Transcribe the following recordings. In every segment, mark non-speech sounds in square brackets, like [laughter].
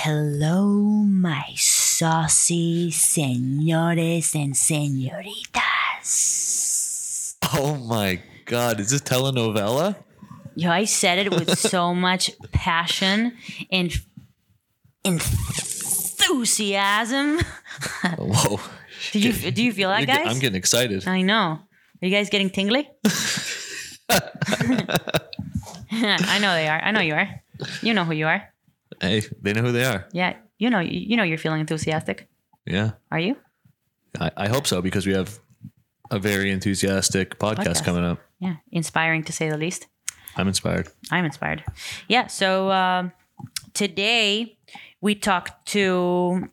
Hello, my saucy senores and senoritas. Oh my God, is this telenovela? Yo, I said it with [laughs] so much passion and enthusiasm. Whoa. [laughs] Did you do you feel that, guys? I'm getting excited. I know. Are you guys getting tingly? [laughs] I know they are. I know you are. You know who you are. Hey, they know who they are. Yeah, you know. You know you're feeling enthusiastic. Yeah, Are you? I, I hope so because we have a very enthusiastic podcast, Podcast. coming up. Yeah, inspiring to say the least. I'm inspired. I'm inspired. Yeah. So um, today we talked to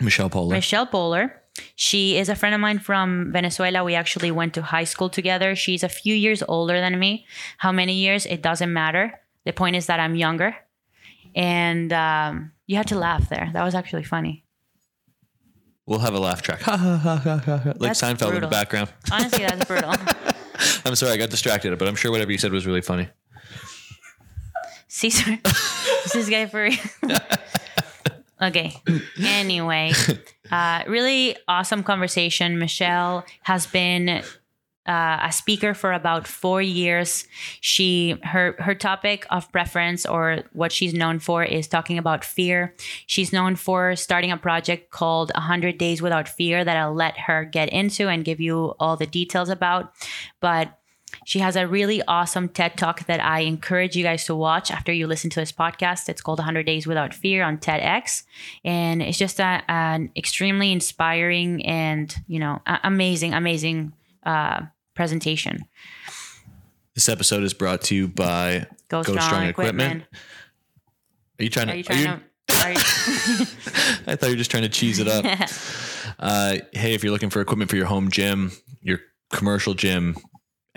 Michelle Poler. Michelle Poler. She is a friend of mine from Venezuela. We actually went to high school together. She's a few years older than me. How many years? It doesn't matter. The point is that I'm younger. And um, you had to laugh there. That was actually funny. we'll have a laugh track. Ha, ha, ha, ha, ha. Like That's Seinfeld in the background. Honestly, that's [laughs] brutal. I'm sorry, I got distracted, but I'm sure whatever you said was really funny. Caesar. [laughs] is this guy for real? [laughs] okay. Anyway, uh, really awesome conversation. Michelle has been uh, a speaker for about four years. She her her topic of preference or what she's known for is talking about fear. She's known for starting a project called 100 Days Without Fear that I'll let her get into and give you all the details about. But she has a really awesome TED talk that I encourage you guys to watch after you listen to this podcast. It's called 100 Days Without Fear on TEDx. And it's just a, an extremely inspiring and, you know, amazing, amazing uh, presentation. This episode is brought to you by Go, Go strong, Strong equipment. Equipment. Are you trying to? Are you trying to? Are you, [laughs] [laughs] I thought you were just trying to cheese it up. [laughs] uh, hey, if you're looking for equipment for your home gym, your commercial gym,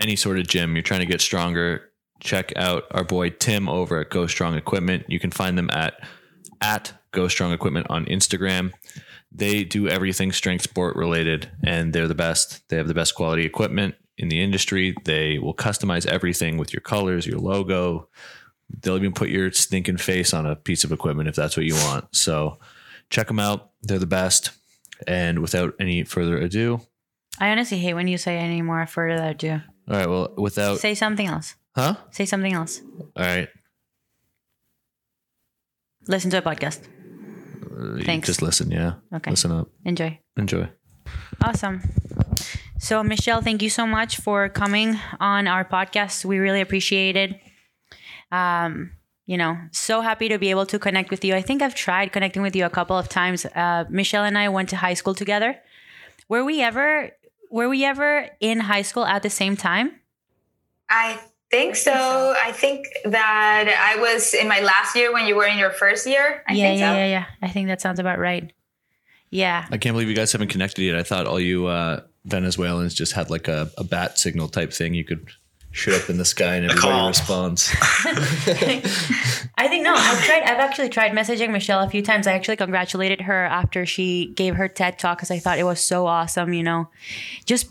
any sort of gym, you're trying to get stronger, check out our boy Tim over at Go Strong Equipment. You can find them at at Go Strong Equipment on Instagram. They do everything strength sport related, and they're the best. They have the best quality equipment in the industry. They will customize everything with your colors, your logo. They'll even put your stinking face on a piece of equipment if that's what you want. So check them out. They're the best. And without any further ado, I honestly hate when you say any more further ado. all right. Well, without, Say something else. huh? Say something else. All right. Listen to a podcast. Uh, Thanks. Just listen. Yeah. Okay. Listen up. Enjoy. Enjoy. Awesome. So, Michelle, thank you so much for coming on our podcast. We really appreciate it. Um, you know, so happy to be able to connect with you. I think I've tried connecting with you a couple of times. Uh, Michelle and I went to high school together. Were we ever were we ever in high school at the same time? I think so. I think that I was in my last year when you were in your first year. I yeah, think yeah, so. yeah, yeah. I think that sounds about right. Yeah. I can't believe you guys haven't connected yet. I thought all you uh, Venezuelans just had like a, a bat signal type thing. You could shoot up in the sky and everybody responds. [laughs] [laughs] I think no. I've tried. I've actually tried messaging Michelle a few times. I actually congratulated her after she gave her TED talk because I thought it was so awesome. You know, just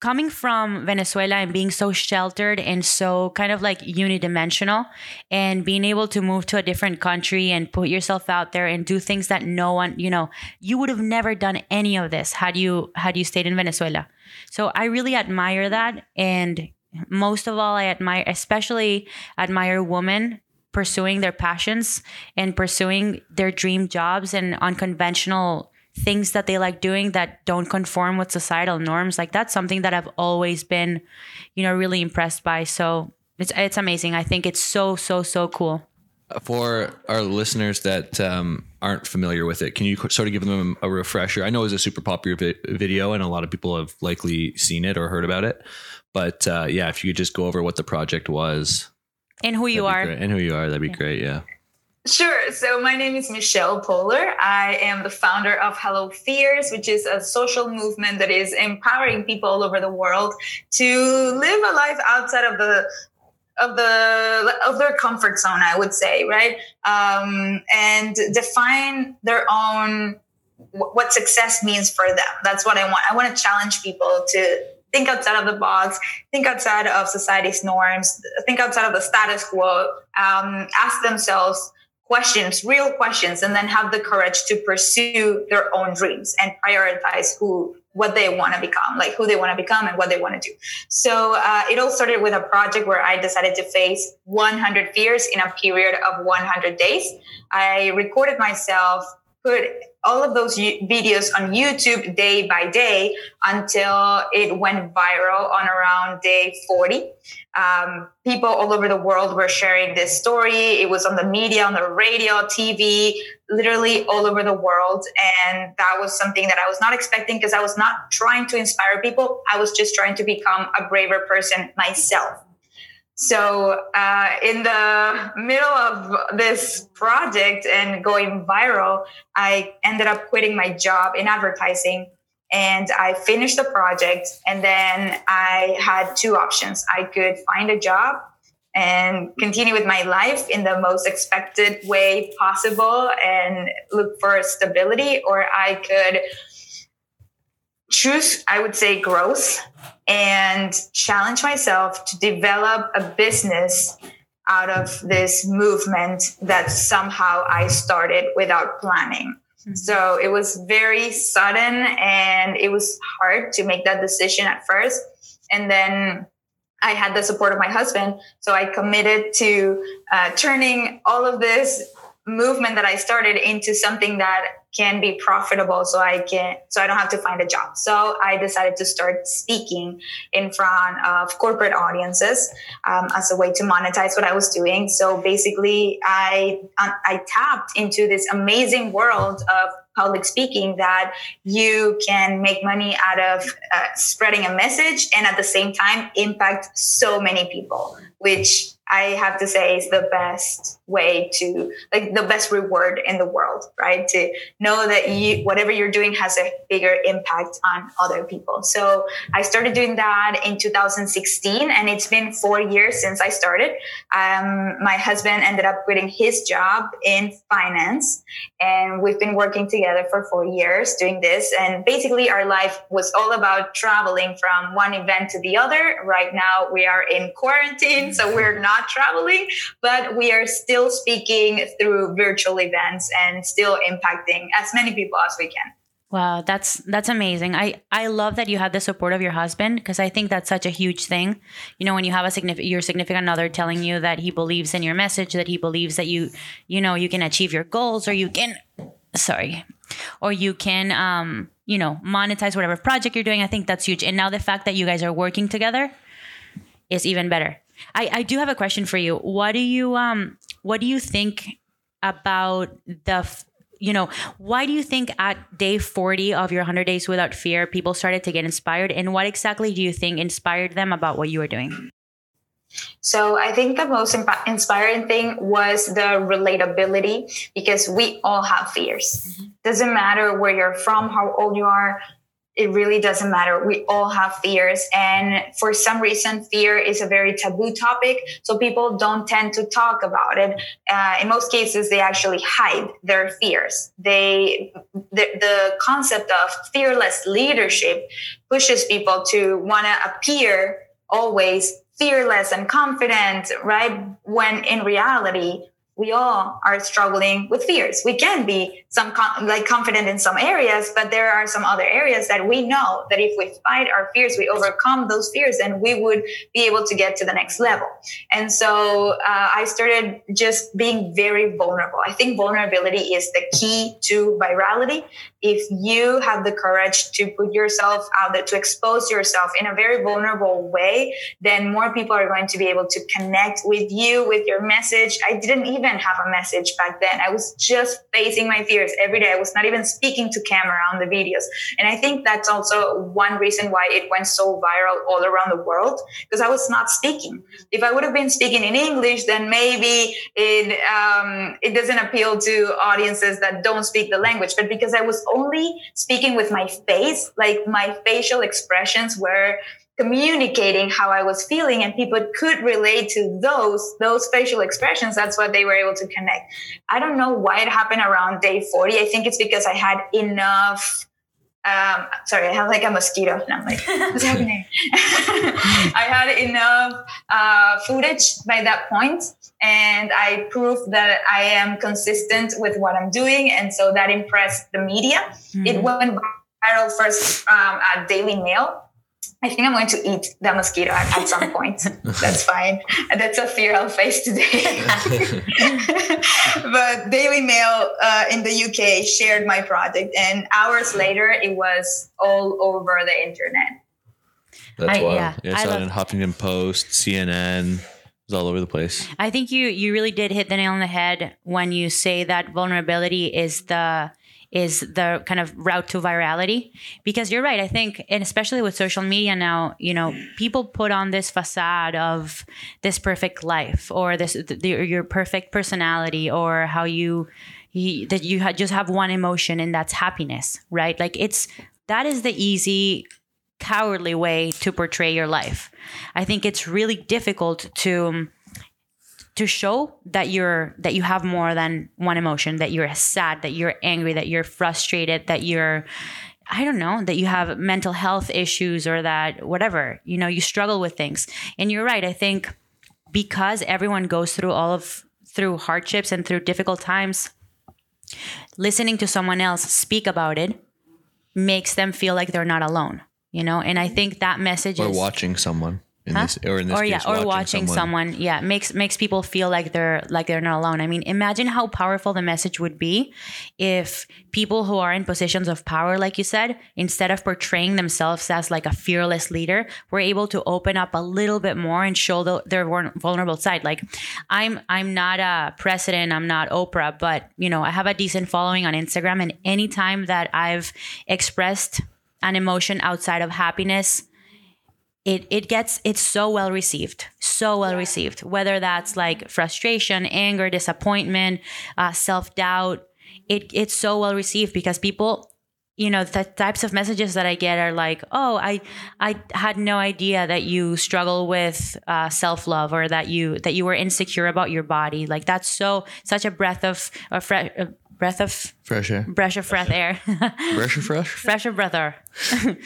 coming from Venezuela and being so sheltered and so kind of like unidimensional, and being able to move to a different country and put yourself out there and do things that no one, you know, you would have never done any of this had you had you stayed in Venezuela. So I really admire that and. Most of all, I admire, especially admire women pursuing their passions and pursuing their dream jobs and unconventional things that they like doing that don't conform with societal norms like that's something that i've always been you know really impressed by so it's it's amazing i think it's so so so cool For our listeners that um, aren't familiar with it, can you sort of give them a refresher? I know it was a super popular vi- video, and a lot of people have likely seen it or heard about it. But uh, yeah, if you could just go over what the project was, and who you are and who you are, that'd be great. Yeah. Sure. So my name is Michelle Poler. I am the founder of Hello Fears, which is a social movement that is empowering people all over the world to live a life outside of the of the of their comfort zone. I would say, right, um, and define their own what success means for them. That's what I want. I want to challenge people to think outside of the box, think outside of society's norms, think outside of the status quo, um, ask themselves questions, real questions, and then have the courage to pursue their own dreams and prioritize who what they want to become, like who they want to become and what they want to do. So uh, it all started with a project where I decided to face 100 fears in a period of 100 days. I recorded myself put all of those videos on YouTube day by day until it went viral on around day 40. Um, people all over the world were sharing this story. It was on the media, on the radio, TV, literally all over the world. And that was something that I was not expecting because I was not trying to inspire people. I was just trying to become a braver person myself. So, uh, in the middle of this project and going viral, I ended up quitting my job in advertising and I finished the project. And then I had two options I could find a job and continue with my life in the most expected way possible and look for stability, or I could choose, I would say, growth and challenge myself to develop a business out of this movement that somehow I started without planning. Mm-hmm. So it was very sudden and it was hard to make that decision at first. And then I had the support of my husband. So I committed to uh, turning all of this movement that I started into something that can be profitable so I can so I don't have to find a job. So I decided to start speaking in front of corporate audiences um, as a way to monetize what I was doing. So basically I I tapped into this amazing world of public speaking that you can make money out of uh, spreading a message and at the same time impact so many people which I have to say is the best way to like the best reward in the world, right? To know that you whatever you're doing has a bigger impact on other people. So I started doing that in 2016, and it's been four years since I started. Um, my husband ended up quitting his job in finance, and we've been working together for four years doing this. And basically, our life was all about traveling from one event to the other. Right now, we are in quarantine, so we're not not traveling, but we are still speaking through virtual events and still impacting as many people as we can. Wow, that's that's amazing. I I love that you had the support of your husband because I think that's such a huge thing. You know, when you have a significant your significant other telling you that he believes in your message, that he believes that you you know you can achieve your goals or you can sorry, or you can um you know monetize whatever project you're doing. I think that's huge. And now the fact that you guys are working together is even better. I, I do have a question for you. What do you um what do you think about the you know, why do you think at day 40 of your 100 days without fear people started to get inspired and what exactly do you think inspired them about what you were doing? So I think the most imp- inspiring thing was the relatability because we all have fears. Mm-hmm. Doesn't matter where you're from, how old you are, it really doesn't matter. We all have fears. And for some reason, fear is a very taboo topic. So people don't tend to talk about it. Uh, in most cases, they actually hide their fears. They, the, the concept of fearless leadership pushes people to want to appear always fearless and confident, right? When in reality, we all are struggling with fears. We can be some con- like confident in some areas, but there are some other areas that we know that if we fight our fears, we overcome those fears, and we would be able to get to the next level. And so uh, I started just being very vulnerable. I think vulnerability is the key to virality. If you have the courage to put yourself out there, to expose yourself in a very vulnerable way, then more people are going to be able to connect with you, with your message. I didn't even have a message back then. I was just facing my fears every day. I was not even speaking to camera on the videos. And I think that's also one reason why it went so viral all around the world because I was not speaking. If I would have been speaking in English, then maybe it um, it doesn't appeal to audiences that don't speak the language. But because I was only speaking with my face, like my facial expressions were communicating how I was feeling and people could relate to those those facial expressions. That's what they were able to connect. I don't know why it happened around day 40 I think it's because I had enough um, sorry, I have like a mosquito, and I'm like, [laughs] what's happening? [laughs] I had enough uh, footage by that point, and I proved that I am consistent with what I'm doing, and so that impressed the media. Mm-hmm. It went viral first um, at Daily Mail, I think I'm going to eat the mosquito at, at some point. [laughs] That's fine. That's a fear I'll face today. [laughs] but Daily Mail uh, in the UK shared my project, and hours later, it was all over the internet. That's I, wild. Yeah, yeah I saw it in Huffington Post, CNN. It was all over the place. I think you you really did hit the nail on the head when you say that vulnerability is the is the kind of route to virality. Because you're right i think and especially with social media now you know people put on this facade of this perfect life or this the, your perfect personality or how you, you that you just have one emotion and that's happiness right? Like it's that is the easy cowardly way to portray your life. I think it's really difficult to to show that you're that you have more than one emotion that you're sad that you're angry that you're frustrated that you're I don't know, that you have mental health issues or that whatever, you know, you struggle with things. And you're right. I think because everyone goes through all of through hardships and through difficult times, listening to someone else speak about it makes them feel like they're not alone, you know? And I think that message or is watching someone in huh? this or in this or case, yeah or watching, someone. someone. yeah makes makes people feel like they're like they're not alone i mean imagine how powerful the message would be if people who are in positions of power like you said instead of portraying themselves as like a fearless leader were able to open up a little bit more and show the, their vulnerable side like i'm i'm not a president i'm not oprah but you know i have a decent following on instagram and anytime that i've expressed an emotion outside of happiness it it gets it's so well received so well received. Whether that's like frustration anger disappointment uh, self-doubt it it's so well received because people you know the types of messages that i get are like oh i i had no idea that you struggle with uh, self-love or that you that you were insecure about your body. Like that's so such a breath of a fre- a breath of fresh air breath of fresh air. Fresh of fresh? Fresh of breath air. [laughs]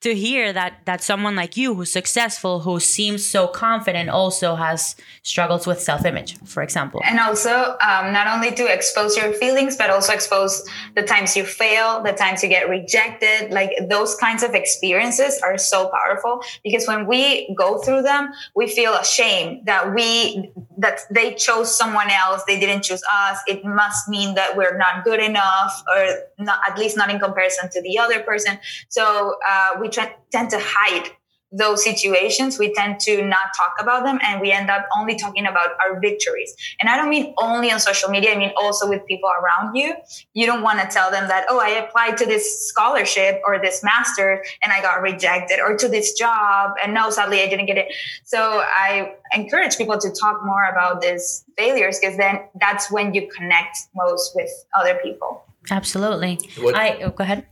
To hear that that someone like you who's successful who seems so confident also has struggles with self-image for example. And also um, not only to expose your feelings but also expose the times you fail the times you get rejected. Like those kinds of experiences are so powerful because when we go through them we feel ashamed that we that they chose someone else. They didn't choose us. It must mean that we're not good enough or not at least not in comparison to the other person. So uh, we tend to hide those situations we tend to not talk about them and we end up only talking about our victories. And i don't mean only on social media i mean also with people around you. You don't want to tell them that oh i applied to this scholarship or this master and i got rejected or to this job and no sadly i didn't get it. So i encourage people to talk more about these failures because then that's when you connect most with other people. Absolutely. What, i oh, go ahead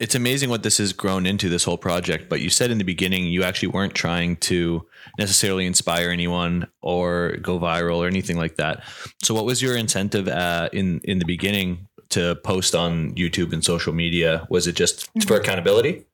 it's amazing what this has grown into this whole project but you said in the beginning you actually weren't trying to necessarily inspire anyone or go viral or anything like that. So what was your incentive uh, in in the beginning to post on youtube and social media? Was it just for accountability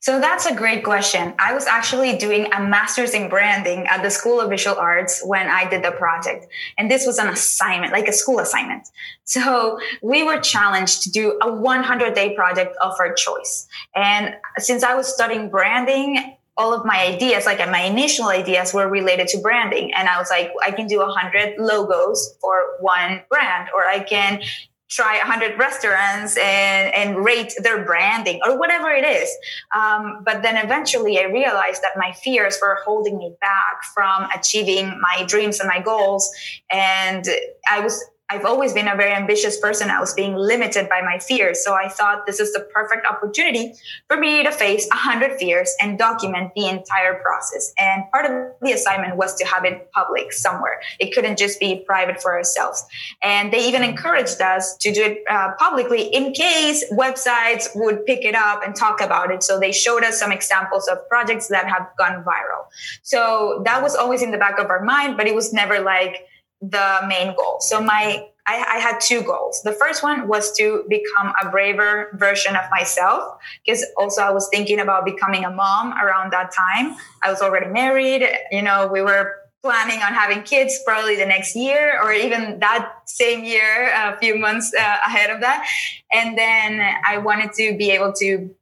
so that's a great question. I was actually doing a master's in branding at the School of Visual Arts when I did the project. And this was an assignment, like a school assignment. So we were challenged to do a 100 day project of our choice. And since I was studying branding, all of my ideas, like my initial ideas were related to branding. And I was like, I can do 100 logos for one brand, or I can try 100 restaurants and, and rate their branding or whatever it is. Um, but then eventually I realized that my fears were holding me back from achieving my dreams and my goals. And I was I've always been a very ambitious person. I was being limited by my fears. So I thought this is the perfect opportunity for me to face 100 fears and document the entire process. And part of the assignment was to have it public somewhere. It couldn't just be private for ourselves. And they even encouraged us to do it uh, publicly in case websites would pick it up and talk about it. So they showed us some examples of projects that have gone viral. So that was always in the back of our mind, but it was never like, the main goal. So my I, I, had two goals. The first one was to become a braver version of myself, because also I was thinking about becoming a mom around that time. I was already married. You know, we were planning on having kids probably the next year or even that same year, a few months uh, ahead of that. And then I wanted to be able to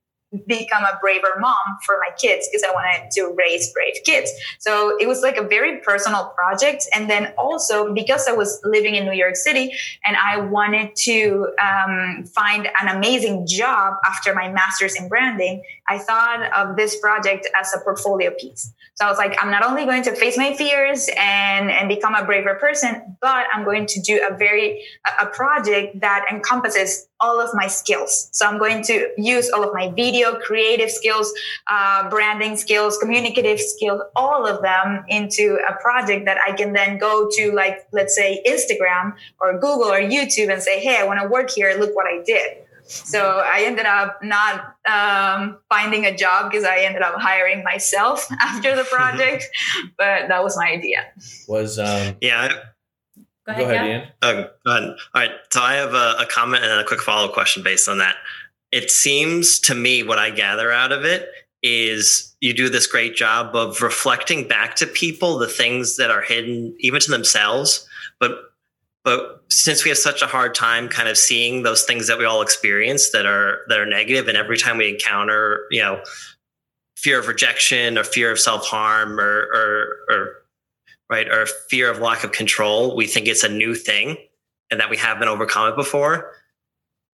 become a braver mom for my kids because I wanted to raise brave kids. So it was like a very personal project. And then also because I was living in New York City and I wanted to um, find an amazing job after my master's in branding, I thought of this project as a portfolio piece. So I was like, I'm not only going to face my fears and, and become a braver person, but I'm going to do a very, a project that encompasses all of my skills. So I'm going to use all of my video, creative skills, uh, branding skills, communicative skills, all of them into a project that I can then go to, like, let's say Instagram or Google or YouTube and say, hey, I want to work here. Look what I did. So I ended up not um, finding a job because I ended up hiring myself [laughs] after the project. but that was my idea. Was um, yeah. Go ahead, go ahead Ian. Uh, go ahead. All right. So I have a, a comment and a quick follow up question based on that. It seems to me what I gather out of it is you do this great job of reflecting back to people the things that are hidden even to themselves but but since we have such a hard time kind of seeing those things that we all experience that are that are negative and every time we encounter you know fear of rejection or fear of self-harm or or, or right or fear of lack of control we think it's a new thing and that we haven't overcome it before.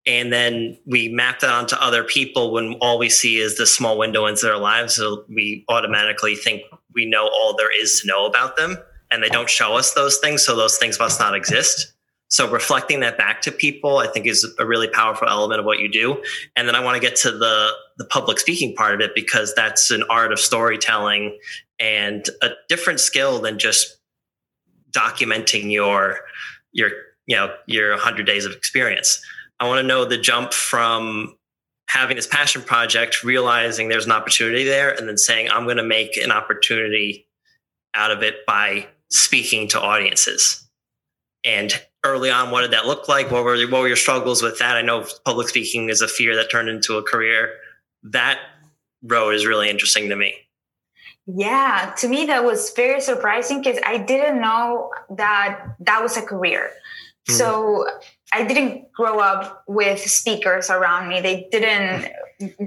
And then we map that onto other people when all we see is the small window into their lives so we automatically think we know all there is to know about them and they don't show us those things so those things must not exist. So reflecting that back to people i think is a really powerful element of what you do. And then i want to get to the the public speaking part of it because that's an art of storytelling and a different skill than just documenting your your you know your 100 days of experience. I want to know the jump from having this passion project realizing there's an opportunity there and then saying i'm going to make an opportunity out of it by speaking to audiences. And early on, what did that look like? What were what were your struggles with that? I know public speaking is a fear that turned into a career. That road is really interesting to me. Yeah, to me that was very surprising because I didn't know that that was a career. Mm-hmm. So I didn't grow up with speakers around me. They didn't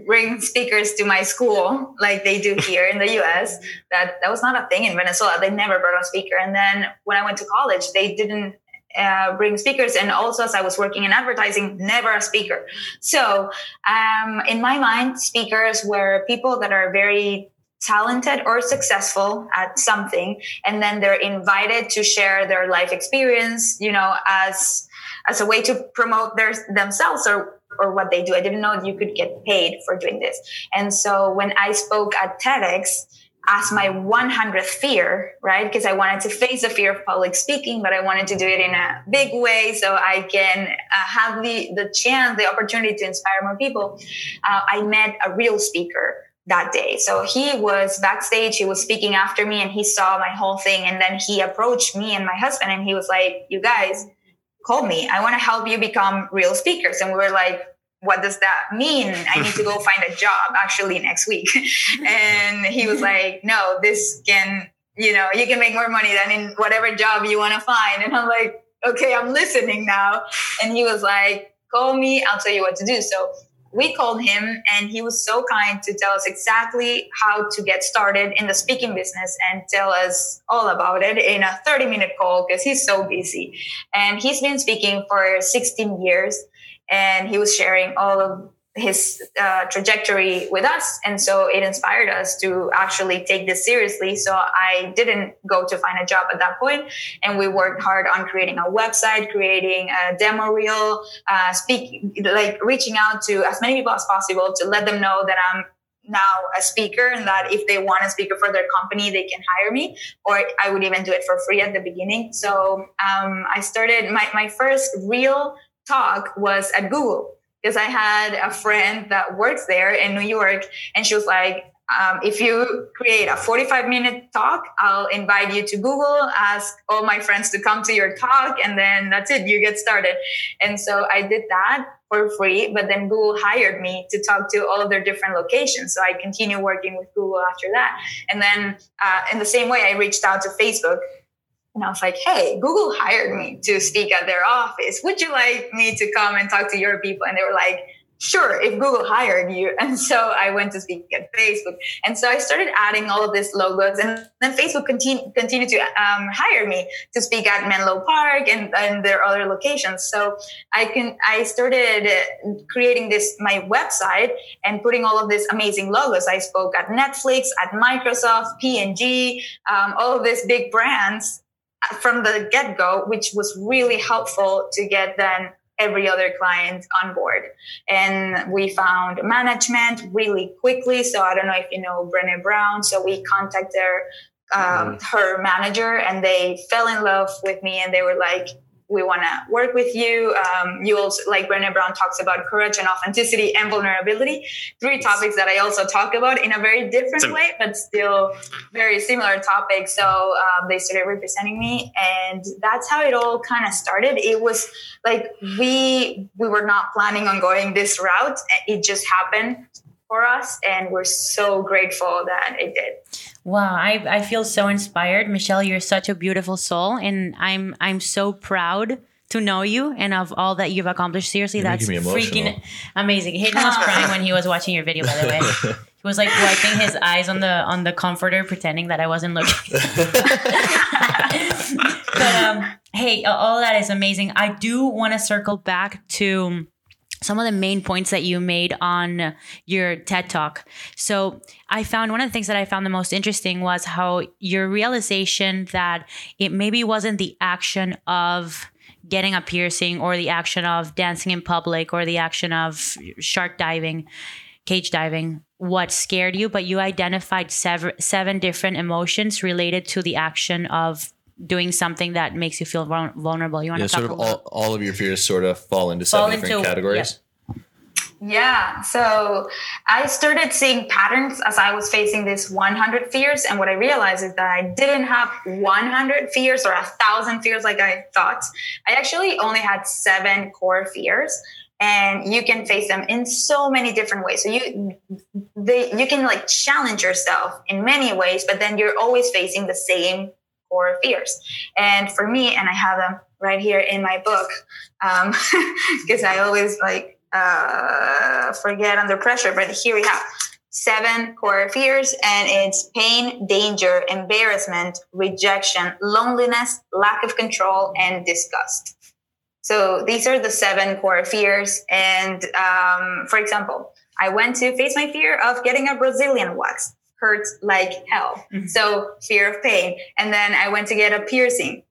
bring speakers to my school like they do here in the US. That that was not a thing in Venezuela. They never brought a speaker. And then when I went to college, they didn't uh, bring speakers and also as i was working in advertising never a speaker so um, in my mind speakers were people that are very talented or successful at something and then they're invited to share their life experience you know as as a way to promote their themselves or or what they do. I didn't know you could get paid for doing this. And so when I spoke at TEDx as my 100th fear, right? Because I wanted to face the fear of public speaking, but I wanted to do it in a big way so I can uh, have the, the chance, the opportunity to inspire more people. Uh, I met a real speaker that day. So he was backstage, he was speaking after me and he saw my whole thing. And then he approached me and my husband and he was like, you guys, call me. I want to help you become real speakers. And we were like, what does that mean? I need to go [laughs] find a job actually next week. [laughs] and he was like, no, this can, you know, you can make more money than in whatever job you want to find. And I'm like, okay, I'm listening now. And he was like, call me, I'll tell you what to do. So we called him and he was so kind to tell us exactly how to get started in the speaking business and tell us all about it in a 30 minute call because he's so busy. And he's been speaking for 16 years and he was sharing all of his uh, trajectory with us. And so it inspired us to actually take this seriously. So i didn't go to find a job at that point. And we worked hard on creating a website creating a demo reel uh, speaking like reaching out to as many people as possible to let them know that i'm now a speaker and that if they want a speaker for their company they can hire me or i would even do it for free at the beginning. So um, i started my, my first real talk was at google because I had a friend that works there in New York and she was like, um, if you create a 45 minute talk, I'll invite you to Google, ask all my friends to come to your talk, and then that's it, you get started. And so I did that for free, but then Google hired me to talk to all of their different locations. So I continue working with Google after that. And then uh, in the same way, I reached out to Facebook and I was like, hey, Google hired me to speak at their office. Would you like me to come and talk to your people? And they were like, sure, if Google hired you. [laughs] And so I went to speak at Facebook. And so I started adding all of these logos. And then Facebook continue, continued to um, hire me to speak at Menlo Park and, and their other locations. So I can, I started creating this, my website and putting all of these amazing logos. I spoke at Netflix, at Microsoft, P&G, um, all of these big brands from the get go, which was really helpful to get then every other client on board. And we found management really quickly. So I don't know if you know Brené Brown. So we contacted um, mm-hmm. her manager and they fell in love with me and they were like, we want to work with you. Um, you also, like Brené Brown talks about courage and authenticity and vulnerability, three topics that I also talk about in a very different way, but still very similar topics. So um, they started representing me, and that's how it all kind of started. It was like we we were not planning on going this route; it just happened for us, and we're so grateful that it did. Wow, I, I feel so inspired. Michelle, you're such a beautiful soul and I'm I'm so proud to know you and of all that you've accomplished. Seriously, you're that's freaking amazing. Hayden was crying when he was watching your video, by the way. [laughs] He was like wiping his eyes on the on the comforter, pretending that I wasn't looking. [laughs] [laughs] but um, hey, all that is amazing. I do want to circle back to some of the main points that you made on your TED talk. So, I found one of the things that I found the most interesting was how your realization that it maybe wasn't the action of getting a piercing or the action of dancing in public or the action of shark diving, cage diving what scared you, but you identified seven, seven different emotions related to the action of doing something that makes you feel vulnerable. You want yeah, to sort of all, all of your fears sort of fall into fall seven different categories. Yeah. yeah. So I started seeing patterns as I was facing this 100 fears. And what I realized is that I didn't have 100 fears or a thousand fears like I thought. I actually only had seven core fears and you can face them in so many different ways so you they you can like challenge yourself in many ways but then you're always facing the same core fears. And for me, and I have them right here in my book, because um, [laughs] I always like uh, forget under pressure, but here we have seven core fears, and it's pain, danger, embarrassment, rejection, loneliness, lack of control, and disgust. So these are the seven core fears. And um, for example, I went to face my fear of getting a Brazilian wax hurts like hell. Mm-hmm. So fear of pain. And then I went to get a piercing.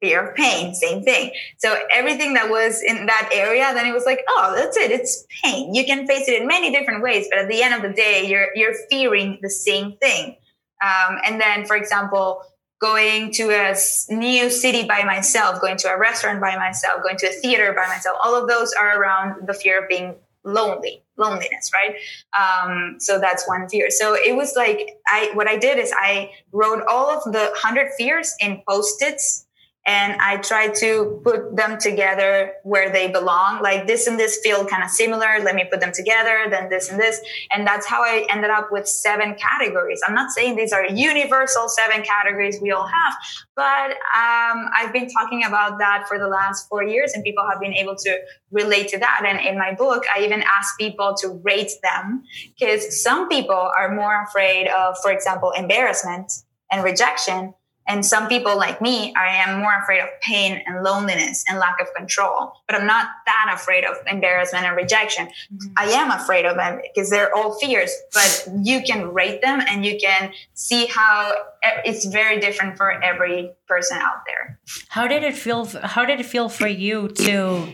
Fear of pain, same thing. So everything that was in that area, then it was like, oh, that's it. It's pain. You can face it in many different ways, but at the end of the day, you're you're fearing the same thing. Um, and then, for example, going to a new city by myself, going to a restaurant by myself, going to a theater by myself, all of those are around the fear of being lonely loneliness right? Um, so that's one fear. So it was like i what i did is i wrote all of the 100 fears in post-its and I try to put them together where they belong. Like this and this feel kind of similar. Let me put them together. Then this and this, and that's how I ended up with seven categories. I'm not saying these are universal seven categories we all have, but um, I've been talking about that for the last four years, and people have been able to relate to that. And in my book, I even ask people to rate them because some people are more afraid of, for example, embarrassment and rejection and some people like me, I am more afraid of pain and loneliness and lack of control. But I'm not that afraid of embarrassment and rejection. Mm-hmm. I am afraid of them because they're all fears, but you can rate them and you can see how it's very different for every person out there. How did it feel? How did it feel for you to,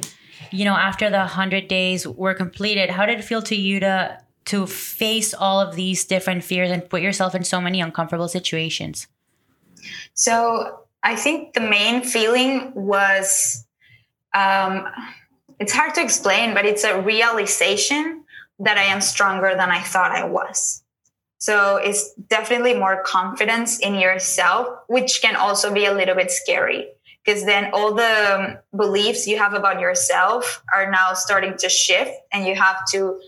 you know, after the hundred days were completed, how did it feel to you to to face all of these different fears and put yourself in so many uncomfortable situations? So I think the main feeling was um, it's hard to explain, but it's a realization that I am stronger than I thought I was. So it's definitely more confidence in yourself, which can also be a little bit scary because then all the beliefs you have about yourself are now starting to shift and you have to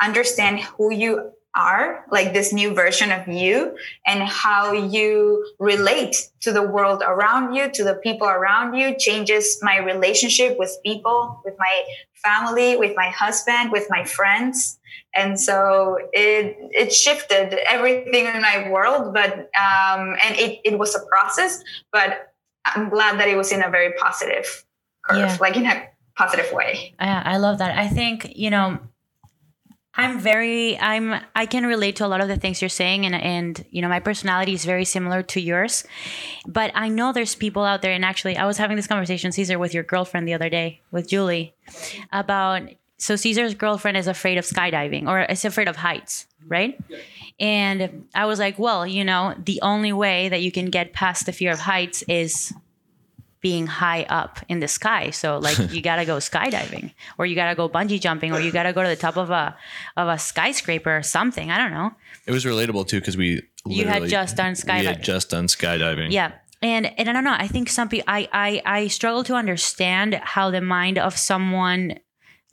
understand who you are like this new version of you and how you relate to the world around you to the people around you changes my relationship with people with my family with my husband with my friends. And so it it shifted everything in my world but um and it, it was a process but i'm glad that it was in a very positive curve yeah. like in a positive way. Yeah i love that. I think you know I'm very I'm I can relate to a lot of the things you're saying and and you know my personality is very similar to yours. But I know there's people out there and actually I was having this conversation Caesar with your girlfriend the other day with Julie about so Caesar's girlfriend is afraid of skydiving or is afraid of heights, right? And I was like, well, you know, the only way that you can get past the fear of heights is being high up in the sky. So like [laughs] you gotta go skydiving, or you gotta go bungee jumping, or you gotta go to the top of a of a skyscraper or something. I don't know. It was relatable too because we you had just done skydiving. We had just done skydiving. Yeah. And, and I don't know. I think some people, I, I, I struggle to understand how the mind of someone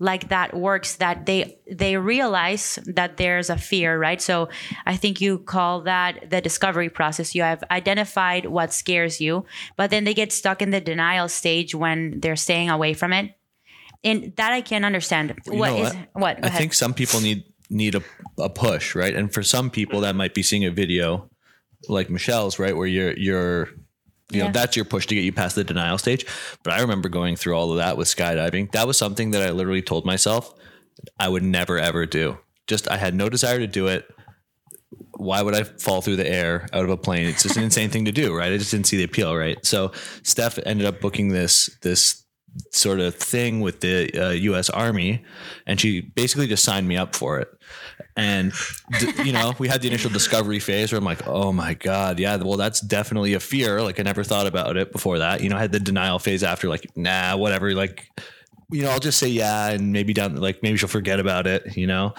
like that works that they they realize that there's a fear right? So i think you call that the discovery process. You have identified what scares you but then they get stuck in the denial stage when they're staying away from it. And that i can't understand. You what is what, what? i think some people need need a, a push right? And for some people that might be seeing a video like michelle's right? Where you're you're you yeah. know that's your push to get you past the denial stage but i remember going through all of that with skydiving that was something that i literally told myself i would never ever do just i had no desire to do it why would i fall through the air out of a plane it's just an insane thing to do right i just didn't see the appeal right so steph ended up booking this this sort of thing with the uh, U.S. Army, and she basically just signed me up for it. And you know, we had the initial discovery phase where I'm like, oh my god, yeah, well, that's definitely a fear. Like I never thought about it before that. You know, I had the denial phase after, like, nah, whatever. Like you know, I'll just say yeah, and maybe down like maybe she'll forget about it. You know,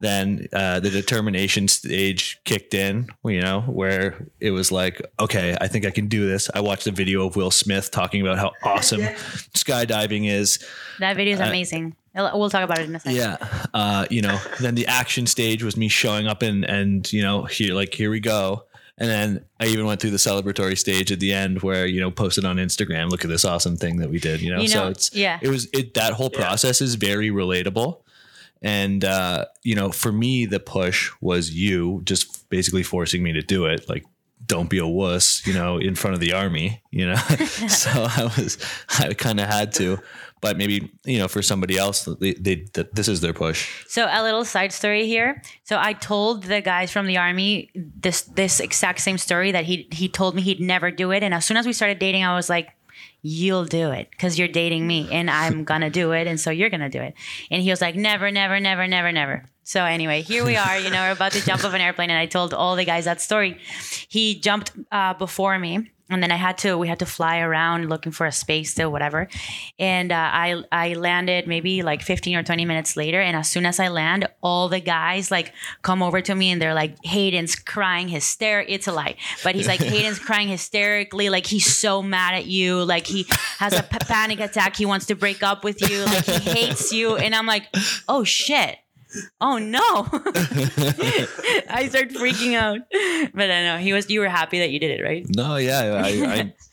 then uh, the determination stage kicked in. You know, where it was like, okay, I think I can do this. I watched a video of Will Smith talking about how [laughs] awesome yeah. skydiving is. That video is uh, amazing. We'll talk about it in a second. Yeah, uh, you know, then the action stage was me showing up and and you know here like here we go. And then I even went through the celebratory stage at the end where, you know, posted on Instagram, look at this awesome thing that we did, you know? You know so it's, yeah, it was, it, that whole process yeah. is very relatable. And, uh, you know, for me, the push was you just basically forcing me to do it. Like, don't be a wuss, you know, in front of the army, you know? [laughs] so I was, I kind of had to but maybe you know for somebody else they, they, this is their push. So a little side story here. So i told the guys from the army this this exact same story that he he told me he'd never do it. And as soon as we started dating i was like you'll do it because you're dating me and i'm [laughs] gonna do it and so you're gonna do it. And he was like never never never never never. So anyway here we are you know we're about to jump off an airplane and i told all the guys that story. He jumped uh, before me and then I had to we had to fly around looking for a space to whatever, and uh, I I landed maybe like fifteen or twenty minutes later, and as soon as I land, all the guys like come over to me and they're like Hayden's crying hysteric. It's a lie, but he's like Hayden's [laughs] crying hysterically, like he's so mad at you, like he has a p- panic attack, he wants to break up with you, like he hates you, and I'm like, oh shit oh no. [laughs] I start freaking out. But i know he was you were happy that you did it right? No yeah i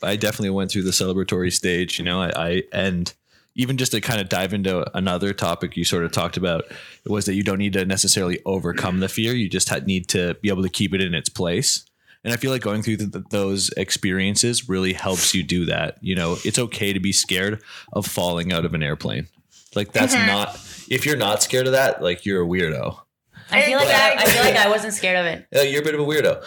i, I definitely went through the celebratory stage you know i, I and even just to kind of dive into another topic you sort of talked about was that you don't need to necessarily overcome the fear. You just need to be able to keep it in its place. And i feel like going through those experiences really helps you do that you know? It's okay to be scared of falling out of an airplane like that's mm-hmm. not if you're not scared of that, like you're a weirdo. I feel like I, I, feel like I wasn't scared of it. Yeah, you're a bit of a weirdo.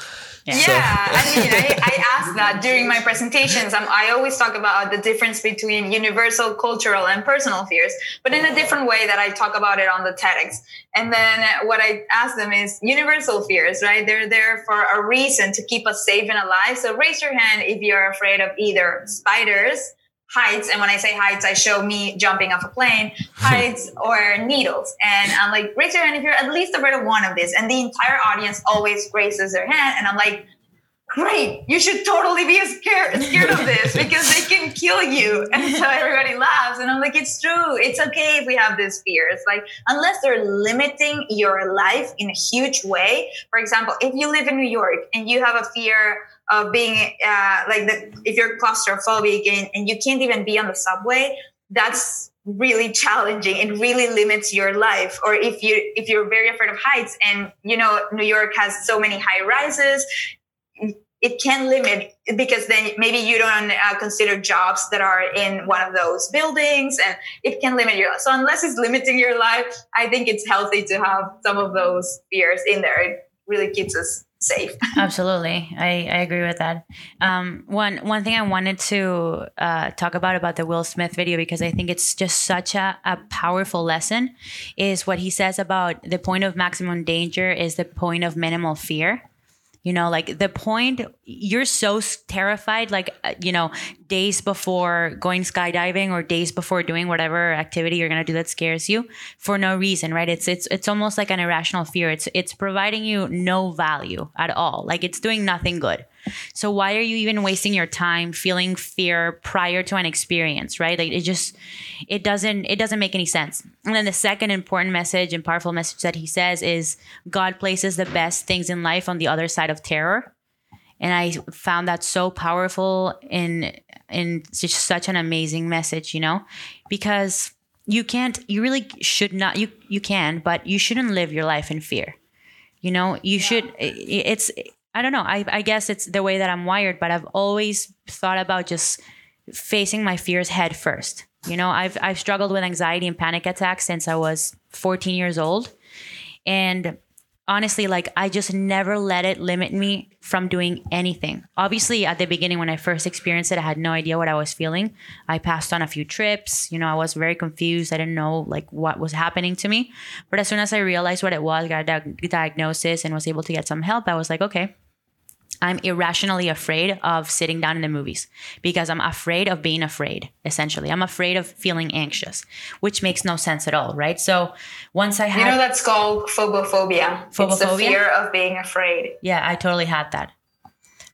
Yeah, so. yeah I [laughs] mean, I, I ask that during my presentations. I'm, I always talk about the difference between universal, cultural, and personal fears, but in a different way that I talk about it on the TEDx. And then what I ask them is universal fears, right? They're there for a reason to keep us safe and alive. So raise your hand if you're afraid of either spiders, heights. And when I say heights, I show me jumping off a plane, [laughs] heights or needles. And I'm like, raise your hand if you're at least afraid of one of these. And the entire audience always raises their hand. And I'm like, great, you should totally be scared, scared of this [laughs] because they can kill you. And so everybody laughs. And I'm like, it's true. It's okay if we have this fear. It's like, unless they're limiting your life in a huge way. For example, if you live in New York and you have a fear of being uh, like the, if you're claustrophobic and, and you can't even be on the subway, that's really challenging it really limits your life or if you if you're very afraid of heights and you know new york has so many high rises it can limit because then maybe you don't uh, consider jobs that are in one of those buildings and it can limit your life. So unless it's limiting your life, I think it's healthy to have some of those fears in there. It really keeps us safe. [laughs] Absolutely, I, I agree with that. Um, one one thing I wanted to uh, talk about about the Will Smith video because I think it's just such a, a powerful lesson is what he says about the point of maximum danger is the point of minimal fear you know like the point you're so terrified like uh, you know days before going skydiving or days before doing whatever activity you're going to do that scares you for no reason right? It's it's it's almost like an irrational fear. It's it's providing you no value at all. Like it's doing nothing good so why are you even wasting your time feeling fear prior to an experience, right? Like it just it doesn't it doesn't make any sense. And then the second important message and powerful message that he says is God places the best things in life on the other side of terror. And I found that so powerful in in just such an amazing message, you know? Because you can't you really should not you you can, but you shouldn't live your life in fear. You know, you yeah. should it's I don't know. I, I guess it's the way that I'm wired, but I've always thought about just facing my fears head first. You know, I've I've struggled with anxiety and panic attacks since I was 14 years old. And honestly, like I just never let it limit me from doing anything. Obviously, at the beginning when I first experienced it, I had no idea what I was feeling. I passed on a few trips, you know, I was very confused. I didn't know like what was happening to me. But as soon as I realized what it was, got a diagnosis and was able to get some help, I was like, okay, I'm irrationally afraid of sitting down in the movies because I'm afraid of being afraid, essentially. I'm afraid of feeling anxious, which makes no sense at all, right? So once I had. You know, that's called phobophobia. Phobophobia? It's the fear of being afraid. Yeah, I totally had that.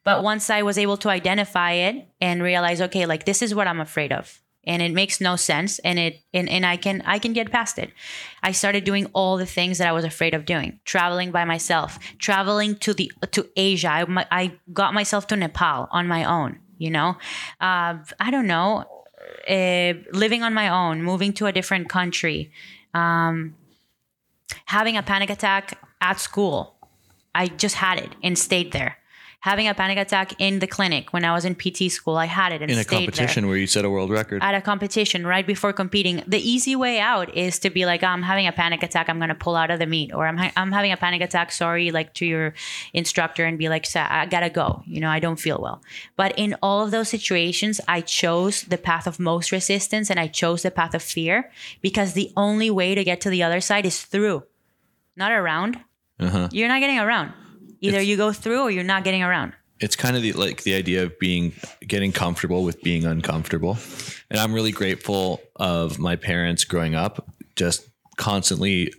But once I was able to identify it and realize, okay, like this is what I'm afraid of and it makes no sense and it and, and i can i can get past it. I started doing all the things that i was afraid of doing. Traveling by myself traveling to the to asia. I, I got myself to nepal on my own you know? Uh, i don't know. Uh, living on my own moving to a different country um, having a panic attack at school. I just had it and stayed there having a panic attack in the clinic when I was in PT school. I had it and in a competition there. where you set a world record. At a competition right before competing. The easy way out is to be like, oh, I'm having a panic attack. I'm going to pull out of the meet, or I'm ha- I'm having a panic attack. Sorry, like to your instructor and be like, I gotta go. You know, I don't feel well. But in all of those situations, I chose the path of most resistance and I chose the path of fear because the only way to get to the other side is through, not around. Uh-huh. You're not getting around Either it's, you go through or you're not getting around. It's kind of the, like the idea of being getting comfortable with being uncomfortable. And I'm really grateful of my parents growing up just constantly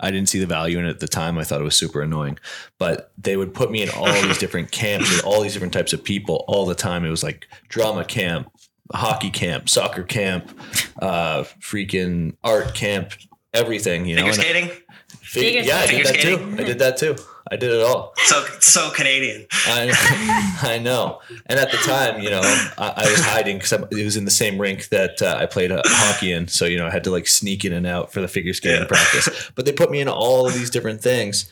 I didn't see the value in it at the time. I thought it was super annoying. But they would put me in all these [laughs] different camps with all these different types of people all the time. It was like drama camp, hockey camp, soccer camp, uh, freaking art camp, everything, you know. Figure skating? Fig- yeah, I did that too. I did that too. I did it all. So so Canadian. I, [laughs] I know. And at the time, you know, I, I was hiding because it was in the same rink that uh, I played uh, hockey in. So you know, I had to like sneak in and out for the figure skating yeah. practice. But they put me in all of these different things,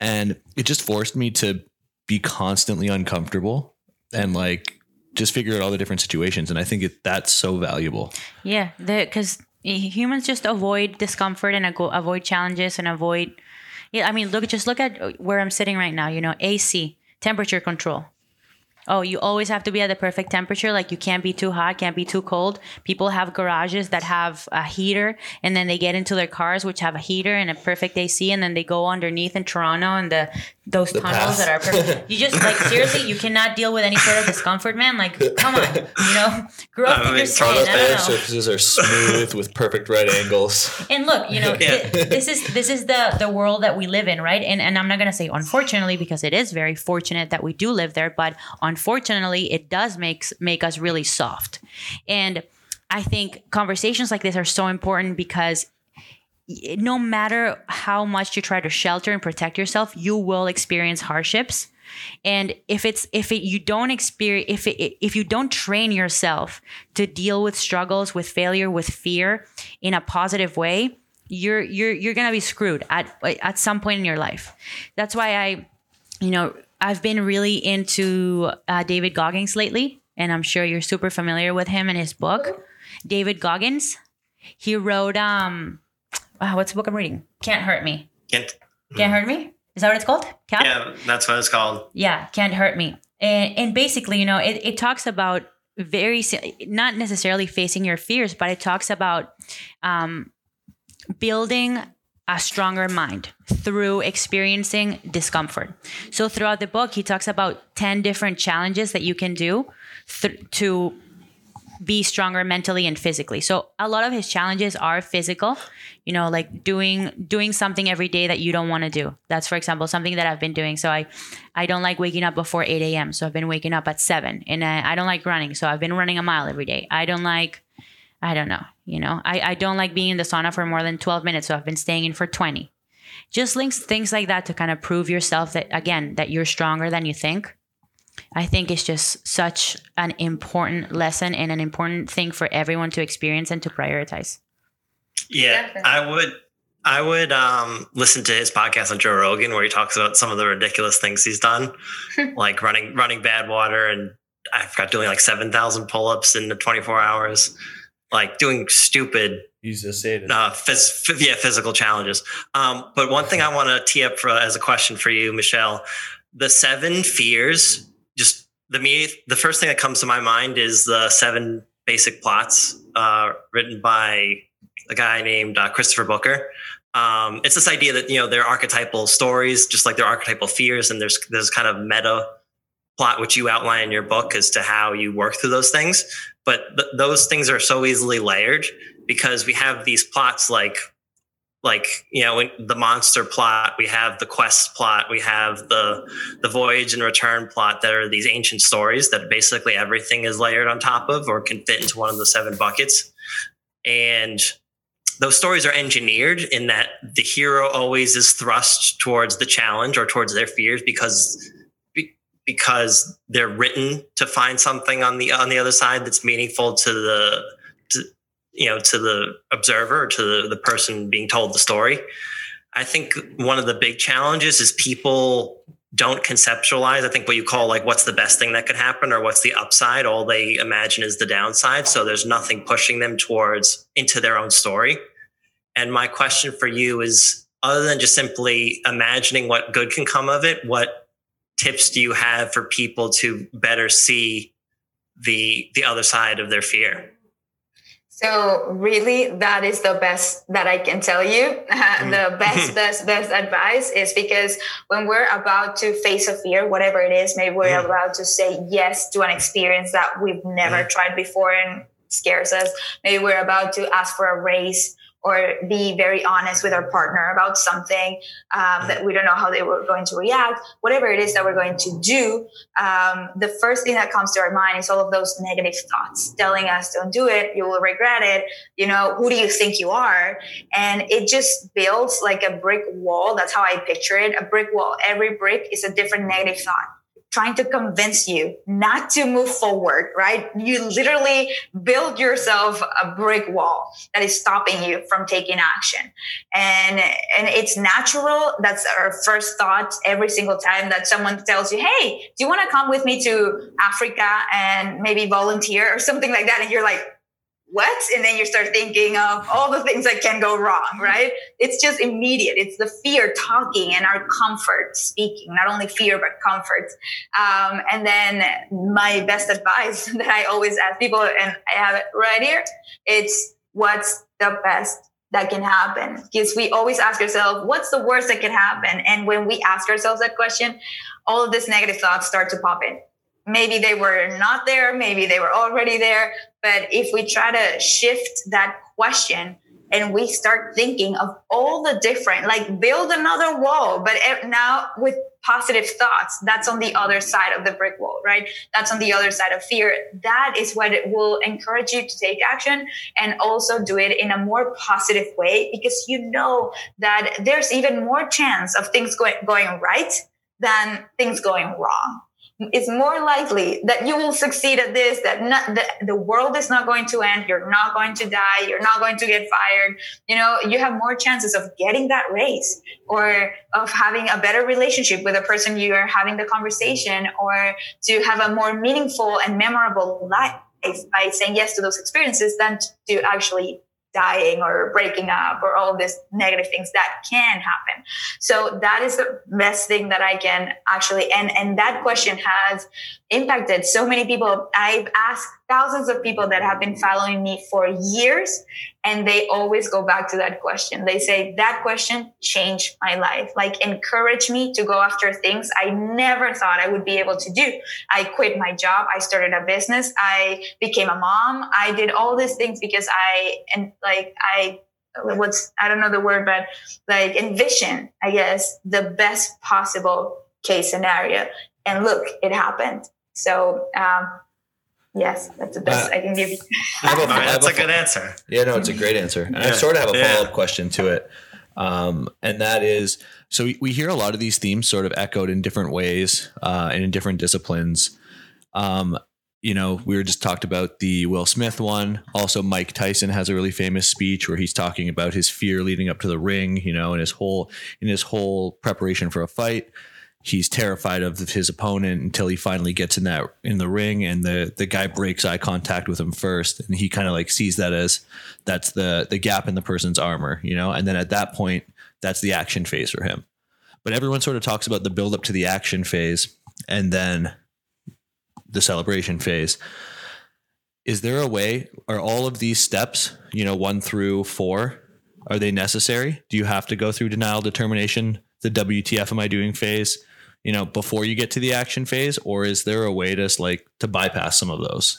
and it just forced me to be constantly uncomfortable and like just figure out all the different situations. And I think it, that's so valuable. Yeah, because humans just avoid discomfort and avoid challenges and avoid yeah, I mean, look, just look at where I'm sitting right now. You know, AC, temperature control. Oh, you always have to be at the perfect temperature. Like you can't be too hot, can't be too cold. People have garages that have a heater, and then they get into their cars which have a heater and a perfect AC, and then they go underneath in Toronto in the those The tunnels path. that are perfect. [laughs] You just like seriously, you cannot deal with any sort of discomfort, man. Like, come on, you know, grow up I mean, your skin. I don't Air know. surfaces are smooth with perfect right angles. And look, you know, [laughs] Yeah. thi- this is this is the the world that we live in, right? And and I'm not gonna say unfortunately because it is very fortunate that we do live there, but unfortunately, it does make make us really soft. And I think conversations like this are so important because y- no matter how much you try to shelter and protect yourself, you will experience hardships. And if it's if it you don't experience if it if you don't train yourself to deal with struggles, with failure, with fear in a positive way, you're you're you're gonna be screwed at at some point in your life. That's why I, you know, I've been really into uh, David Goggins lately, and I'm sure you're super familiar with him and his book, David Goggins. He wrote um, uh, what's the book I'm reading? Can't hurt me. Can't, Can't hurt me. Is that what it's called? Cap? yeah, that's what it's called. yeah can't hurt me and, and basically you know it, it talks about very not necessarily facing your fears but it talks about um, building a stronger mind through experiencing discomfort so throughout the book he talks about 10 different challenges that you can do th- to be stronger mentally and physically. So a lot of his challenges are physical, you know, like doing doing something every day that you don't want to do. That's for example something that I've been doing. So I I don't like waking up before 8 a.m. So I've been waking up at seven, and I, I don't like running. So I've been running a mile every day. I don't like I don't know, you know, I, I don't like being in the sauna for more than 12 minutes. So I've been staying in for 20. Just links things like that to kind of prove yourself that again that you're stronger than you think. I think it's just such an important lesson and an important thing for everyone to experience and to prioritize. Yeah, Definitely. I would. I would um, listen to his podcast on Joe Rogan where he talks about some of the ridiculous things he's done, [laughs] like running running Badwater, and I forgot doing like seven thousand pull ups in the twenty four hours, like doing stupid He's a sadist. uh, phys- f- yeah, physical challenges. Um, but one thing I want to tee up for, as a question for you, Michelle, the seven fears. Just the me, the first thing that comes to my mind is the seven basic plots uh, written by a guy named uh, Christopher Booker. Um, it's this idea that you know they're archetypal stories, just like they're archetypal fears, and there's there's kind of meta plot which you outline in your book as to how you work through those things. But th- those things are so easily layered because we have these plots like like you know the monster plot we have the quest plot we have the the voyage and return plot that are these ancient stories that basically everything is layered on top of or can fit into one of the seven buckets. And those stories are engineered in that the hero always is thrust towards the challenge or towards their fears because because they're written to find something on the on the other side that's meaningful to the you know to the observer to the, the person being told the story. I think one of the big challenges is people don't conceptualize i think what you call like what's the best thing that could happen or what's the upside. All they imagine is the downside. So there's nothing pushing them towards into their own story. And my question for you is other than just simply imagining what good can come of it what tips do you have for people to better see the the other side of their fear So really, that is the best that I can tell you. [laughs] the best, [laughs] best, best advice is because when we're about to face a fear, whatever it is, maybe we're Mm. about to say yes to an experience that we've never tried before and scares us. Maybe we're about to ask for a raise or be very honest with our partner about something um, that we don't know how they were going to react. Whatever it is that we're going to do, um, the first thing that comes to our mind is all of those negative thoughts telling us, don't do it, you will regret it. You know, who do you think you are? And it just builds like a brick wall. That's how I picture it a brick wall. Every brick is a different negative thought. Trying to convince you not to move forward, right? You literally build yourself a brick wall that is stopping you from taking action. And and it's natural. That's our first thought every single time that someone tells you, "Hey, do you want to come with me to Africa and maybe volunteer or something like that?" And you're like, "What?" And then you start thinking of all the things that can go wrong, right? It's just immediate. It's the fear talking and our comfort speaking, not only fear but comfort. Um, and then my best advice [laughs] that I always ask people, and I have it right here, it's what's the best that can happen because we always ask ourselves what's the worst that can happen and when we ask ourselves that question all of these negative thoughts start to pop in maybe they were not there maybe they were already there but if we try to shift that question and we start thinking of all the different like build another wall but now with positive thoughts that's on the other side of the brick wall right? That's on the other side of fear. That is what it will encourage you to take action and also do it in a more positive way because you know that there's even more chance of things going, going right than things going wrong it's more likely that you will succeed at this that not, the world is not going to end you're not going to die you're not going to get fired. You know you have more chances of getting that raise or of having a better relationship with the person you are having the conversation or to have a more meaningful and memorable life by saying yes to those experiences than to actually dying or breaking up or all these negative things that can happen. So that is the best thing that i can actually and and that question has impacted so many people. I've asked thousands of people that have been following me for years and they always go back to that question. They say that question changed my life. Like encourage me to go after things i never thought i would be able to do. I quit my job. I started a business. I became a mom. I did all these things because i and like i what's i don't know the word but like envision i guess the best possible case scenario. And look it happened. So um, Yes, that's the best uh, I can give you. a, [laughs] right, that's a, a good answer. Yeah, no, it's a great answer. And yeah. I sort of have a yeah. follow up question to it. Um, and that is so we, we, hear a lot of these themes sort of echoed in different ways uh, and in different disciplines. Um, you know, we were just talked about the Will Smith one. Also, Mike Tyson has a really famous speech where he's talking about his fear leading up to the ring, you know, and his whole in his whole preparation for a fight he's terrified of his opponent until he finally gets in that in the ring and the the guy breaks eye contact with him first. And he kind of like sees that as that's the the gap in the person's armor you know? And then at that point that's the action phase for him. But everyone sort of talks about the build up to the action phase and then the celebration phase. Is there a way are all of these steps you know 1 through 4 are they necessary? Do you have to go through denial determination the WTF am I doing phase you know, before you get to the action phase, or is there a way to like to bypass some of those?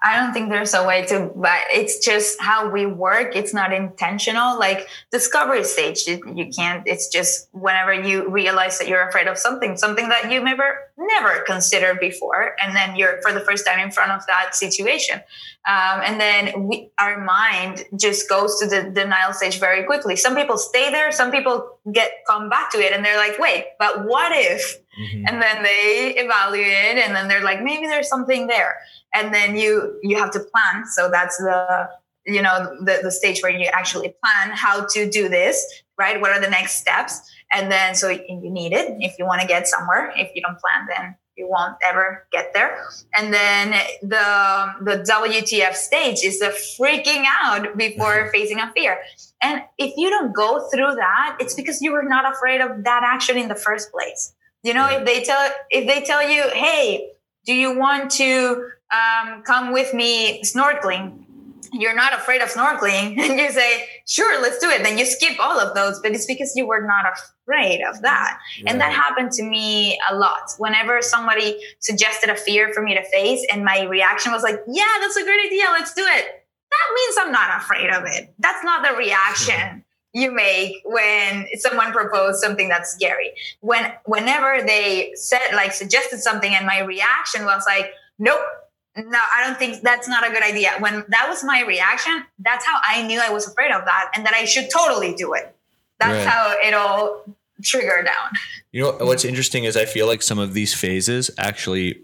I don't think there's a way to, but it's just how we work. It's not intentional. Like discovery stage, you can't. It's just whenever you realize that you're afraid of something, something that you never never considered before, and then you're for the first time in front of that situation, um, and then we, our mind just goes to the denial stage very quickly. Some people stay there. Some people get come back to it, and they're like, "Wait, but what if?" Mm-hmm. And then they evaluate, and then they're like, "Maybe there's something there." and then you you have to plan. So that's the you know the, the stage where you actually plan how to do this right? What are the next steps? And then so you need it. If you want to get somewhere if you don't plan then you won't ever get there. And then the the wtf stage is the freaking out before [laughs] facing a fear. And if you don't go through that it's because you were not afraid of that action in the first place you know if they tell if they tell you hey do you want to um, come with me snorkeling? You're not afraid of snorkeling [laughs] and you say sure let's do it then you skip all of those but it's because you were not afraid of that. Right. and that happened to me a lot. Whenever somebody suggested a fear for me to face and my reaction was like yeah that's a great idea let's do it that means i'm not afraid of it. That's not the [laughs] reaction you make when someone proposed something that's scary when whenever they said like suggested something and my reaction was like nope no, I don't think that's not a good idea. When that was my reaction, that's how I knew I was afraid of that and that I should totally do it. That's right. how it all triggered down. You know, what's interesting is I feel like some of these phases actually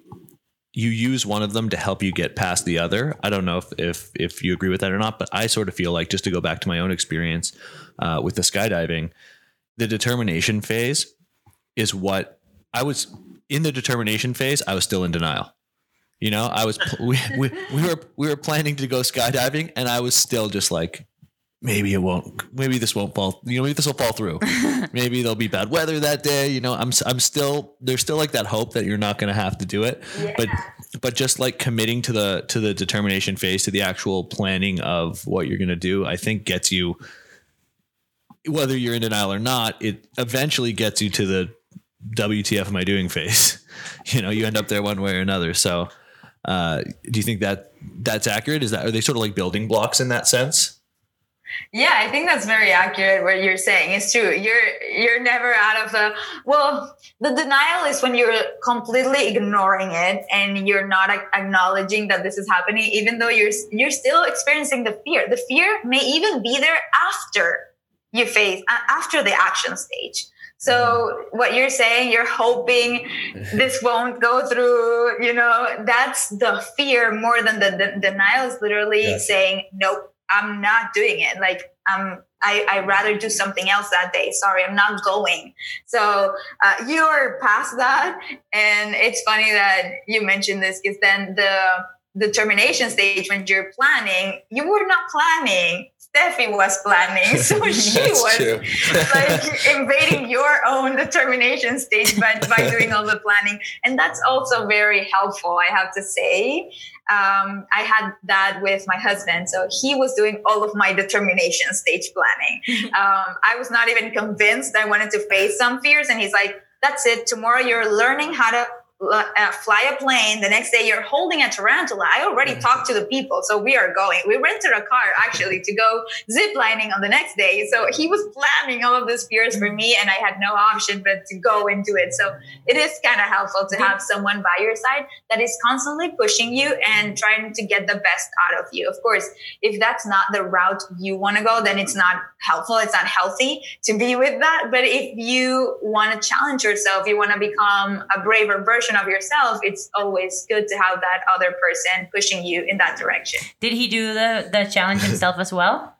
you use one of them to help you get past the other. I don't know if if, if you agree with that or not, but I sort of feel like just to go back to my own experience uh, with the skydiving, the determination phase is what I was in the determination phase. I was still in denial. You know, I was we, we, we were we were planning to go skydiving, and I was still just like, maybe it won't maybe this won't fall you know maybe this will fall through [laughs] maybe there'll be bad weather that day you know i'm i'm still there's still like that hope that you're not going to have to do it yeah. but but just like committing to the to the determination phase to the actual planning of what you're going to do i think gets you whether you're in denial or not it eventually gets you to the wtf am i doing phase [laughs] you know you end up there one way or another so uh, do you think that that's accurate is that are they sort of like building blocks in that sense yeah, I think that's very accurate what you're saying. It's true. You're you're never out of the well, the denial is when you're completely ignoring it and you're not acknowledging that this is happening even though you're you're still experiencing the fear. The fear may even be there after you face after the action stage. So what you're saying, you're hoping [laughs] this won't go through, you know, that's the fear more than the, the denial is literally yes. saying, nope, I'm not doing it. Like I'm I, I rather do something else that day. Sorry, I'm not going. So uh, you're past that. And it's funny that you mentioned this because then the determination stage when you're planning, you were not planning. Steffi was planning. [laughs] So she was like invading [laughs] your own determination stage by, by doing all the planning. And that's also very helpful, I have to say um, I had that with my husband. So he was doing all of my determination stage planning. [laughs] um, I was not even convinced I wanted to face some fears. And he's like, that's it. Tomorrow you're learning how to uh, fly a plane. The next day, you're holding a tarantula. I already mm-hmm. talked to the people, so we are going. We rented a car [laughs] actually to go zip lining on the next day. So he was planning all of these fears for me, and I had no option but to go and do it. So it is kind of helpful to have someone by your side that is constantly pushing you and trying to get the best out of you. Of course, if that's not the route you want to go, then it's not helpful. It's not healthy to be with that. But if you want to challenge yourself, you want to become a braver version version of yourself, it's always good to have that other person pushing you in that direction. Did he do the the challenge [laughs] himself as well?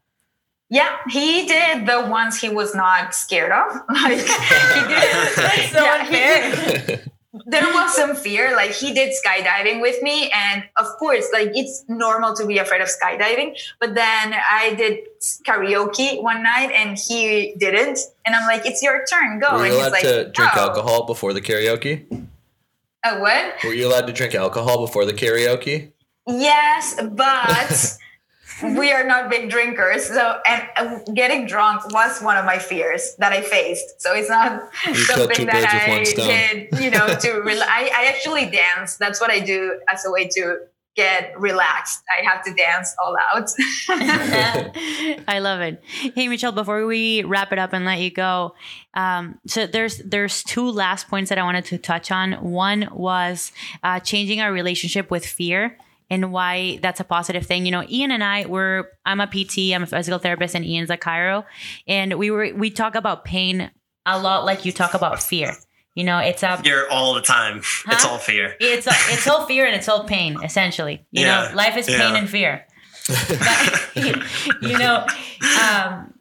Yeah, he did the ones he was not scared of. [laughs] Like he did. [laughs] That's so yeah, unfair. there was some fear. Like he did skydiving with me, and of course, like it's normal to be afraid of skydiving. But then I did karaoke one night, and he didn't. And I'm like, "It's your turn, go." Were you and allowed he's like, to drink oh. alcohol before the karaoke? A what? Were you allowed to drink alcohol before the karaoke? Yes, but [laughs] we are not big drinkers. So, and getting drunk was one of my fears that I faced. So it's not you something that I did, you know, to [laughs] re- I, I actually dance. That's what I do as a way to get relaxed. I have to dance all out. [laughs] [laughs] I love it. Hey Michelle, before we wrap it up and let you go, um, so there's there's two last points that I wanted to touch on. One was uh, changing our relationship with fear and why that's a positive thing. You know, Ian and I were I'm a PT, I'm a physical therapist, and Ian's a chiro, and we were we talk about pain a lot like you talk about fear. You know, it's a fear all the time. [laughs] Huh? It's all fear. It's it's all fear and it's all pain. Essentially, you yeah. know, life is yeah. pain and fear. but, [laughs] [laughs] you know, um,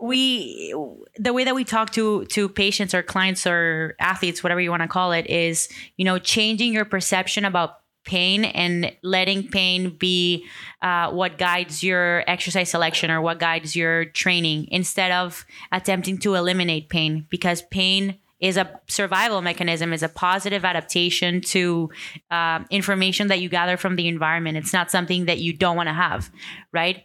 we the way that we talk to to patients or clients or athletes, whatever you want to call it, is you know changing your perception about pain and letting pain be uh, what guides your exercise selection or what guides your training instead of attempting to eliminate pain because pain is a survival mechanism, is a positive adaptation to uh, information that you gather from the environment. It's not something that you don't want to have, right?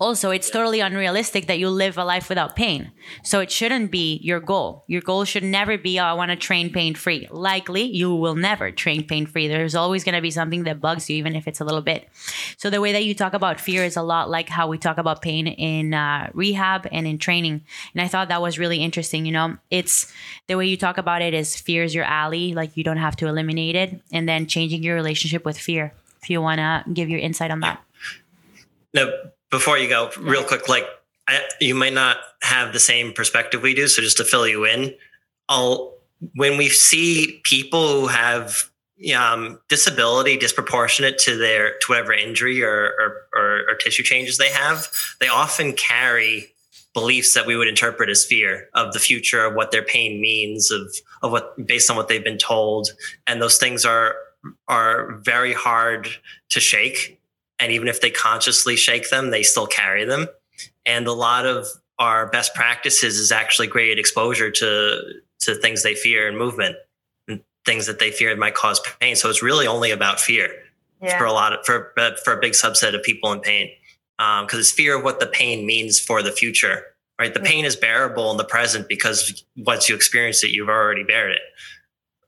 Also it's totally unrealistic that you live a life without pain. So it shouldn't be your goal. Your goal should never be oh i want to train pain free. Likely you will never train pain free. There's always going to be something that bugs you even if it's a little bit. So the way that you talk about fear is a lot like how we talk about pain in uh, rehab and in training. And i thought that was really interesting you know? It's the way you talk about it is fear is your ally like you don't have to eliminate it. And then changing your relationship with fear if you want to give your insight on that. No before you go, real quick, like I, you might not have the same perspective we do. So just to fill you in, I'll when we see people who have um, disability disproportionate to their to whatever injury or, or, or, or tissue changes they have, they often carry beliefs that we would interpret as fear of the future of what their pain means of of what based on what they've been told and those things are are very hard to shake and even if they consciously shake them, they still carry them. and a lot of our best practices is actually great exposure to to things they fear and movement and things that they fear might cause pain. So it's really only about fear yeah. for a lot of for for a big subset of people in pain because um, it's fear of what the pain means for the future. Right, the pain is bearable in the present because once you experience it, you've already bared it.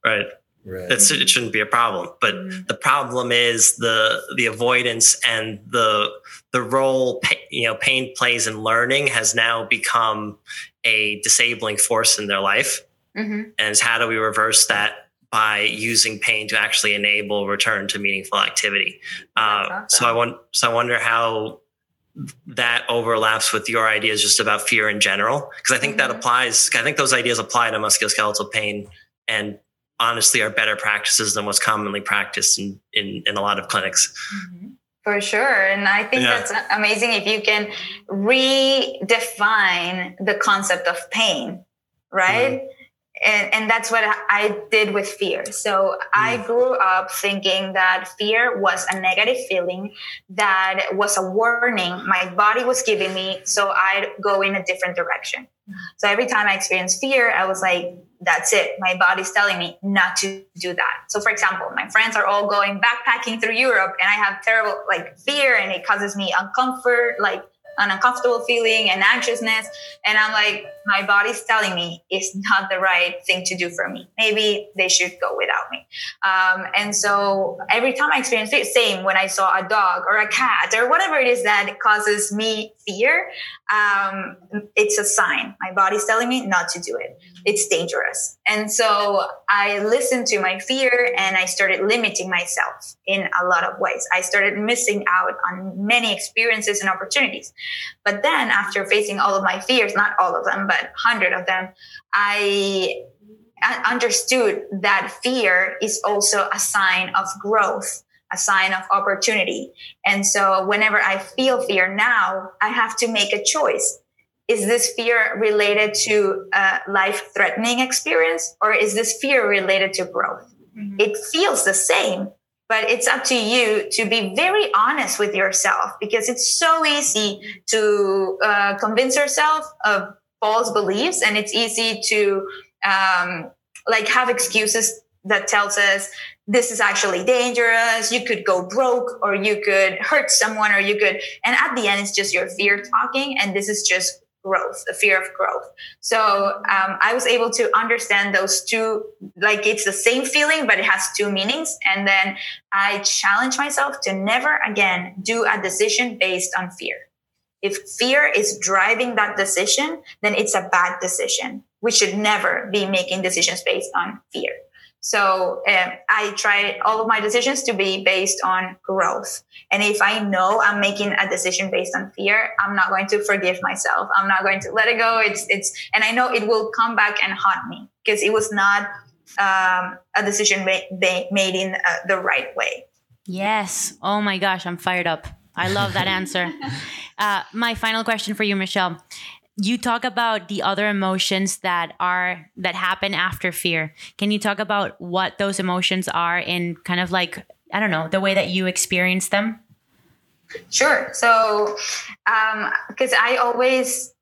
Right. Right. That's, it shouldn't be a problem. But mm-hmm. the problem is the the avoidance and the the role you know pain plays in learning has now become a disabling force in their life. Mm-hmm. And how do we reverse that by using pain to actually enable return to meaningful activity? Uh, awesome. So I want so I wonder how that overlaps with your ideas just about fear in general because I think mm-hmm. that applies. I think those ideas apply to musculoskeletal pain and honestly are better practices than what's commonly practiced in, in, in a lot of clinics. Mm-hmm. For sure. And I think yeah. that's amazing if you can redefine the concept of pain, right? Mm-hmm. And, and that's what I did with fear. So I mm. grew up thinking that fear was a negative feeling, that was a warning my body was giving me, so I'd go in a different direction. So every time I experienced fear, I was like, that's it. My body's telling me not to do that. So, for example, my friends are all going backpacking through Europe and I have terrible like fear and it causes me uncomfort, like an uncomfortable feeling and anxiousness. And I'm like, my body's telling me it's not the right thing to do for me. Maybe they should go without me. Um, and so every time I experience it, same when I saw a dog or a cat or whatever it is that causes me fear, um, it's a sign. My body's telling me not to do it. It's dangerous. And so I listened to my fear and I started limiting myself in a lot of ways. I started missing out on many experiences and opportunities. But then after facing all of my fears, not all of them, but hundred of them, I understood that fear is also a sign of growth a sign of opportunity. And so whenever I feel fear now, I have to make a choice. Is this fear related to a life threatening experience or is this fear related to growth? Mm-hmm. It feels the same, but it's up to you to be very honest with yourself because it's so easy to uh, convince yourself of false beliefs and it's easy to um, like have excuses that tells us this is actually dangerous you could go broke or you could hurt someone or you could and at the end it's just your fear talking and this is just growth the fear of growth so um, i was able to understand those two like it's the same feeling but it has two meanings and then i challenge myself to never again do a decision based on fear if fear is driving that decision, then it's a bad decision. We should never be making decisions based on fear. So um, I try all of my decisions to be based on growth. And if I know I'm making a decision based on fear, I'm not going to forgive myself. I'm not going to let it go. It's it's and I know it will come back and haunt me because it was not um, a decision ma- made in uh, the right way. Yes. Oh my gosh, I'm fired up. I love that [laughs] answer. Uh, my final question for you, Michelle. You talk about the other emotions that are that happen after fear. Can you talk about what those emotions are in kind of like I don't know the way that you experience them? Sure. So, um because I always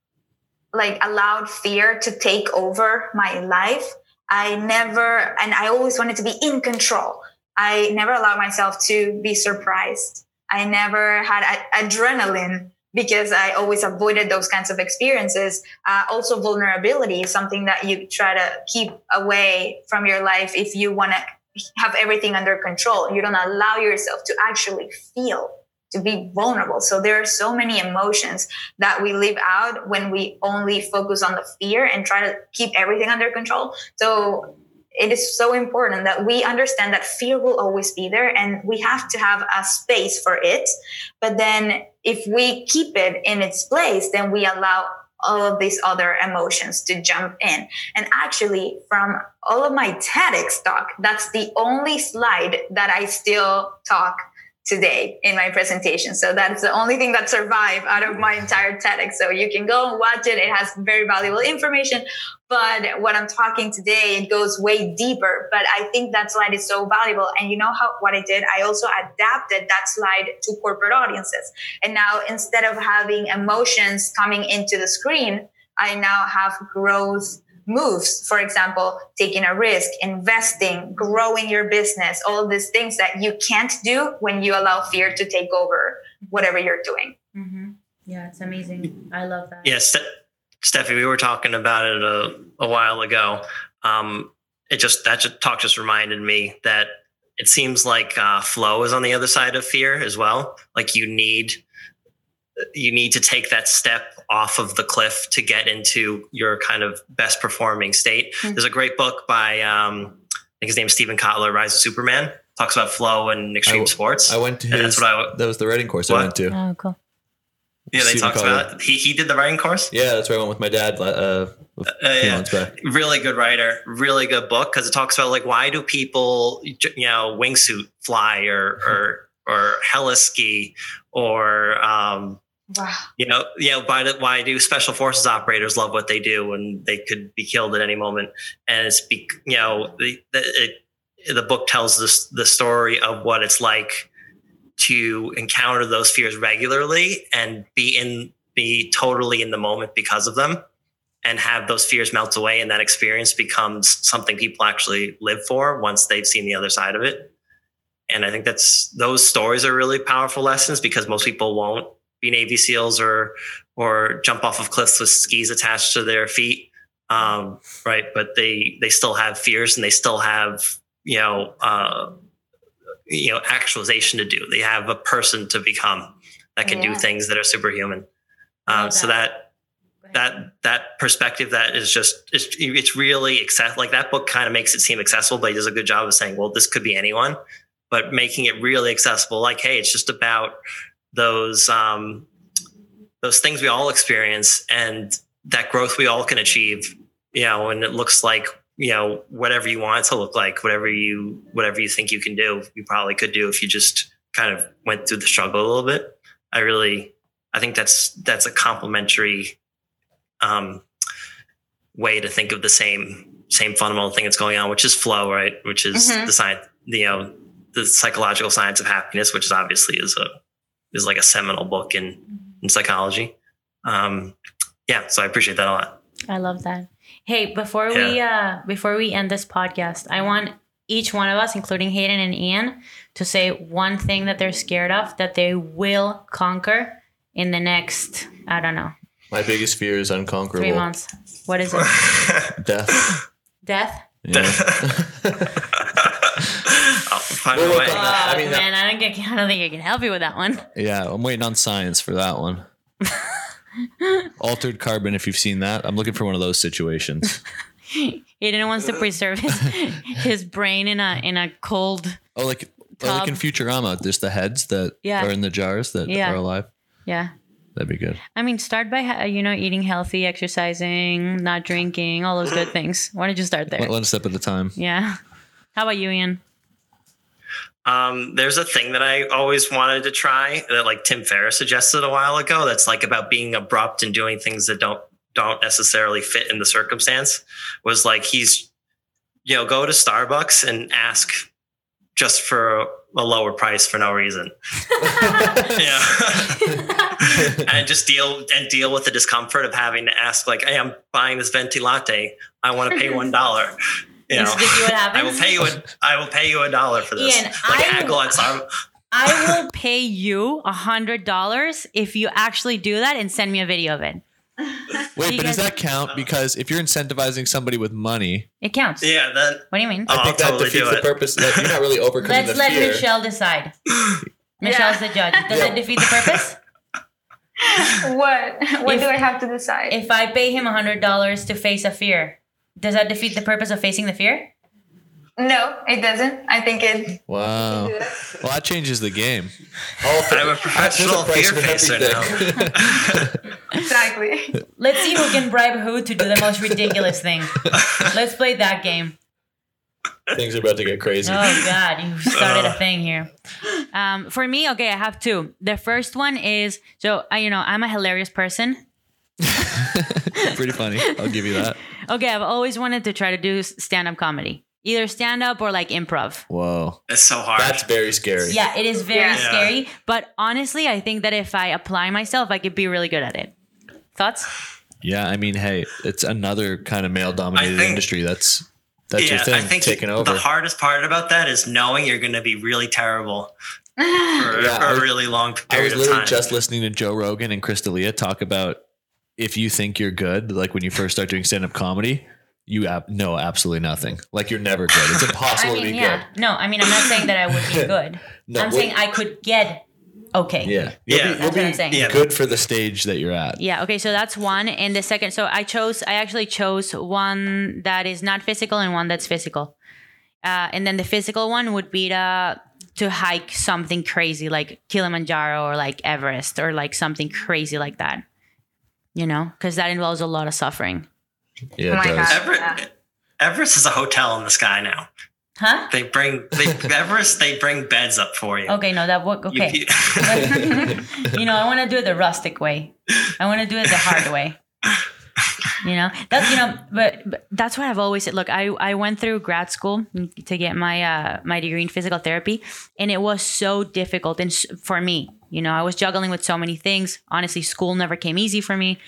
like allowed fear to take over my life. I never, and I always wanted to be in control. I never allowed myself to be surprised. I never had a- adrenaline because I always avoided those kinds of experiences. Uh, also, vulnerability is something that you try to keep away from your life if you want to have everything under control. You don't allow yourself to actually feel, to be vulnerable. So there are so many emotions that we live out when we only focus on the fear and try to keep everything under control. So it is so important that we understand that fear will always be there and we have to have a space for it. But then if we keep it in its place, then we allow all of these other emotions to jump in. And actually, from all of my TEDx talk, that's the only slide that I still talk today in my presentation. So that's the only thing that survived out of my entire TEDx. So you can go and watch it. It has very valuable information. But what I'm talking today, it goes way deeper. But I think that slide is so valuable. And you know how what I did? I also adapted that slide to corporate audiences. And now instead of having emotions coming into the screen, I now have growth moves for example taking a risk investing growing your business all of these things that you can't do when you allow fear to take over whatever you're doing. Mm-hmm. yeah it's amazing. I love that. Yes yeah, steffi we were talking about it a, a while ago. Um, it just that just, talk just reminded me that it seems like uh, flow is on the other side of fear as well. Like you need you need to take that step off of the cliff to get into your kind of best performing state. Mm-hmm. There's a great book by um, I think his name is Steven Kotler, Rise of Superman. Talks about flow and extreme I, sports. I went to his. That's what I, that was the writing course what? I went to. Oh, cool. Yeah, they talked about he he did the writing course. Yeah, that's where I went with my dad. Uh, uh, yeah. Really good writer, really good book because it talks about like why do people you know wingsuit fly or [laughs] or or heliski or um, Wow. You know. Why do, why do special forces operators love what they do when they could be killed at any moment? And it's be, you know the the, it, the book tells this the story of what it's like to encounter those fears regularly and be in be totally in the moment because of them and have those fears melt away and that experience becomes something people actually live for once they've seen the other side of it and i think that's those stories are really powerful lessons because most people won't be Navy SEALs or or jump off of cliffs with skis attached to their feet. Um, right, but they they still have fears and they still have you know uh, you know actualization to do. They have a person to become that can yeah. do things that are superhuman. Um, so that that that perspective that is just it's, it's really access like that book kind of makes it seem accessible, but he does a good job of saying, well, this could be anyone, but making it really accessible. Like, hey, it's just about those um, those things we all experience and that growth we all can achieve you know and it looks like you know whatever you want it to look like whatever you whatever you think you can do you probably could do if you just kind of went through the struggle a little bit i really i think that's that's a complementary um, way to think of the same same fundamental thing that's going on which is flow right which is mm-hmm. the science you know the psychological science of happiness which is obviously is a is like a seminal book in in psychology. Um, yeah, so I appreciate that a lot. I love that. Hey, before yeah. we uh before we end this podcast, I want each one of us, including Hayden and Ian, to say one thing that they're scared of that they will conquer in the next, I don't know. My biggest fear is unconquerable. Three months. What is it? [laughs] Death. Death? Yeah. [laughs] find a way. Oh, I mean, oh, man, I don't, get, I don't think I can help you with that one. Yeah, I'm waiting on science for that one. [laughs] Altered carbon, if you've seen that. I'm looking for one of those situations. [laughs] Hayden wants to preserve his, [laughs] his brain in a in a cold. Oh, like like in Futurama, there's the heads that yeah. are in the jars that yeah. are alive. Yeah. That'd be good. I mean, start by you know eating healthy, exercising, not drinking, all those good [gasps] things. Why don't you start there? One step at a time. Yeah. How about you, Ian? Um, there's a thing that I always wanted to try that like Tim Ferriss suggested a while ago. That's like about being abrupt and doing things that don't don't necessarily fit in the circumstance. Was like he's you know go to Starbucks and ask just for a lower price for no reason. [laughs] yeah. [laughs] and just deal and deal with the discomfort of having to ask like, hey, I'm buying this venti latte. I want to pay one dollar you know, see what happens. [laughs] I will pay you a I will pay you a dollar for this. Ian, like I haggle on some. I will pay you a hundred dollars if you actually do that and send me a video of it. Wait, but does that count? Oh. Because if you're incentivizing somebody with money, it counts. Yeah, then what do you mean? I think that totally defeats the purpose. That you're not really [laughs] overcoming Let's let fear. Michelle decide. [laughs] Michelle's yeah. the judge. Does yeah. that defeat the purpose? what? What if, do I have to decide? If I pay him a hundred dollars to face a fear, does that defeat the purpose of facing the fear? No, it doesn't. I think it. Wow. [laughs] Well, that changes the game. Oh, I'm a professional fear facer now. [laughs] exactly. Let's see who can bribe who to do the most ridiculous thing. Let's play that game. Things are about to get crazy. Oh God, you started a thing here. Um, for me, okay, I have two. The first one is so I, you know, I'm a hilarious person. [laughs] Pretty funny. I'll give you that. Okay, I've always wanted to try to do stand up comedy, either stand up or like improv. Whoa. It's so hard. That's very scary. Yeah, it is very Yeah. scary. But honestly, I think that if I apply myself, I could be really good at it. Thoughts? Yeah, I mean, hey, it's another kind of male dominated think- industry. That's that's yeah, your thing I think taking over. the hardest part about that is knowing you're going to be really terrible [laughs] for, Yeah, for I- a really long I period was of literally time. just listening to Joe Rogan and Chris D'Elia talk about if you think you're good, like when you first start doing stand up comedy, you ab- know absolutely nothing. Like you're never good. It's [laughs] impossible I to be yeah. No, I mean, I'm not saying that I would be [laughs] good. No, I'm what- saying I could get okay. Yeah. You'll Yeah. be, you'll That's what be I'm saying. Yeah. good for the stage that you're at. Yeah, okay, so that's one. And the second, so I chose, I actually chose one that is not physical and one that's physical. Uh, and then the physical one would be to, to hike something crazy like Kilimanjaro or like Everest or like something crazy like that. You know, because that involves a lot of suffering. Yeah, Oh it does. God. Everett, Everest is a hotel in the sky now. Huh? They bring they [laughs] Everest. They bring beds up for you. Okay, no, that would, okay. you- [laughs] you know, I want to do it the rustic way. I want to do it the hard way. You know, that's you know, but, but that's what I've always said. Look, I I went through grad school to get my uh my degree in physical therapy, and it was so difficult and for me. You know, I was juggling with so many things. Honestly, school never came easy for me,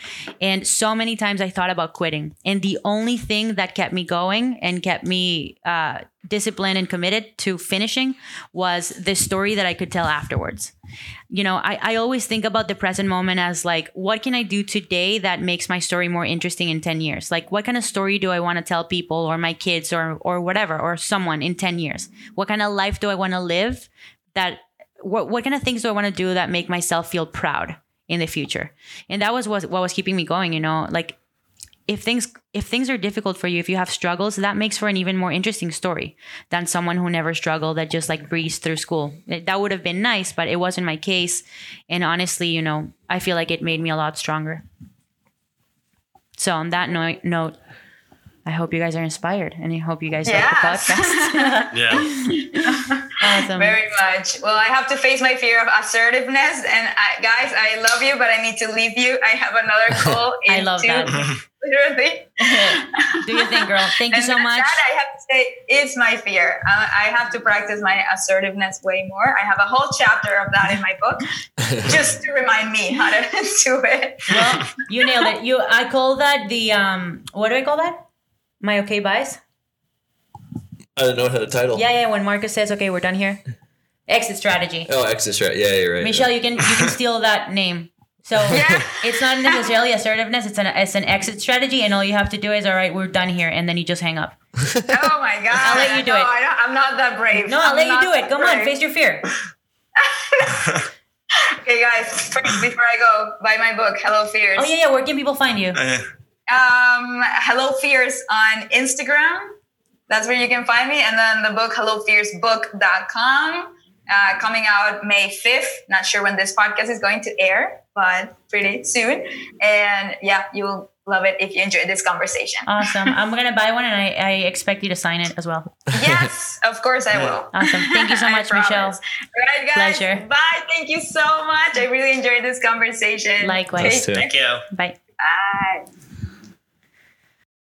and so many times I thought about quitting. And the only thing that kept me going and kept me uh, disciplined and committed to finishing was the story that I could tell afterwards you know I, I always think about the present moment as like what can i do today that makes my story more interesting in 10 years like what kind of story do i want to tell people or my kids or or whatever or someone in 10 years what kind of life do i want to live that what, what kind of things do i want to do that make myself feel proud in the future? And that was what, what was keeping me going you know like if things if things are difficult for you if you have struggles that makes for an even more interesting story than someone who never struggled that just like breezed through school. It- that would have been nice but it wasn't my case. And honestly you know i feel like it made me a lot stronger. So on that no- note i hope you guys are inspired and i hope you guys Yes. like the podcast [laughs] yeah. awesome Very much. Well, I have to face my fear of assertiveness. And I, guys, I love you, but I need to leave you. I have another [laughs] call. I in love two- that. [laughs] Literally. do your thing girl thank you so much That I have to say is my fear. Uh, I have to practice my assertiveness way more. I have a whole chapter of that in my book, just to remind me how to do it. well you nailed it you i call that the um what do i call that my okay buys I don't know how to title. Yeah, yeah. When Marcus says, "Okay, we're done here," [laughs] exit strategy. Oh, exit strat. Yeah, you're right. Michelle, you can you can [laughs] steal that name. So Yeah. [laughs] it's not necessarily assertiveness. It's an it's an exit strategy, and all you have to do is, "All right, we're done here," and then you just hang up. Oh my god! I'll let you do no, it. I don't, I'm not that brave. No, I'll I'm let you do it. that Come on, face your fear. Okay, guys. First, before I go, buy my book, Hello Fears. Oh yeah, yeah. Where can people find you? Uh, Um, Hello Fears on Instagram. That's where you can find me. And then the book, HelloFearsBook.com, uh, coming out May 5th. Not sure when this podcast is going to air, but pretty soon. And yeah, you will love it if you enjoyed this conversation. Awesome. [laughs] I'm gonna buy one, and I, I expect you to sign it as well. yes, [laughs] of course I will. Awesome. Thank you so [laughs] much, Michelle. promise. All right, guys. Pleasure. Bye. Thank you so much. I really enjoyed this conversation. Likewise. Take Us too. care. thank you. Bye. Bye.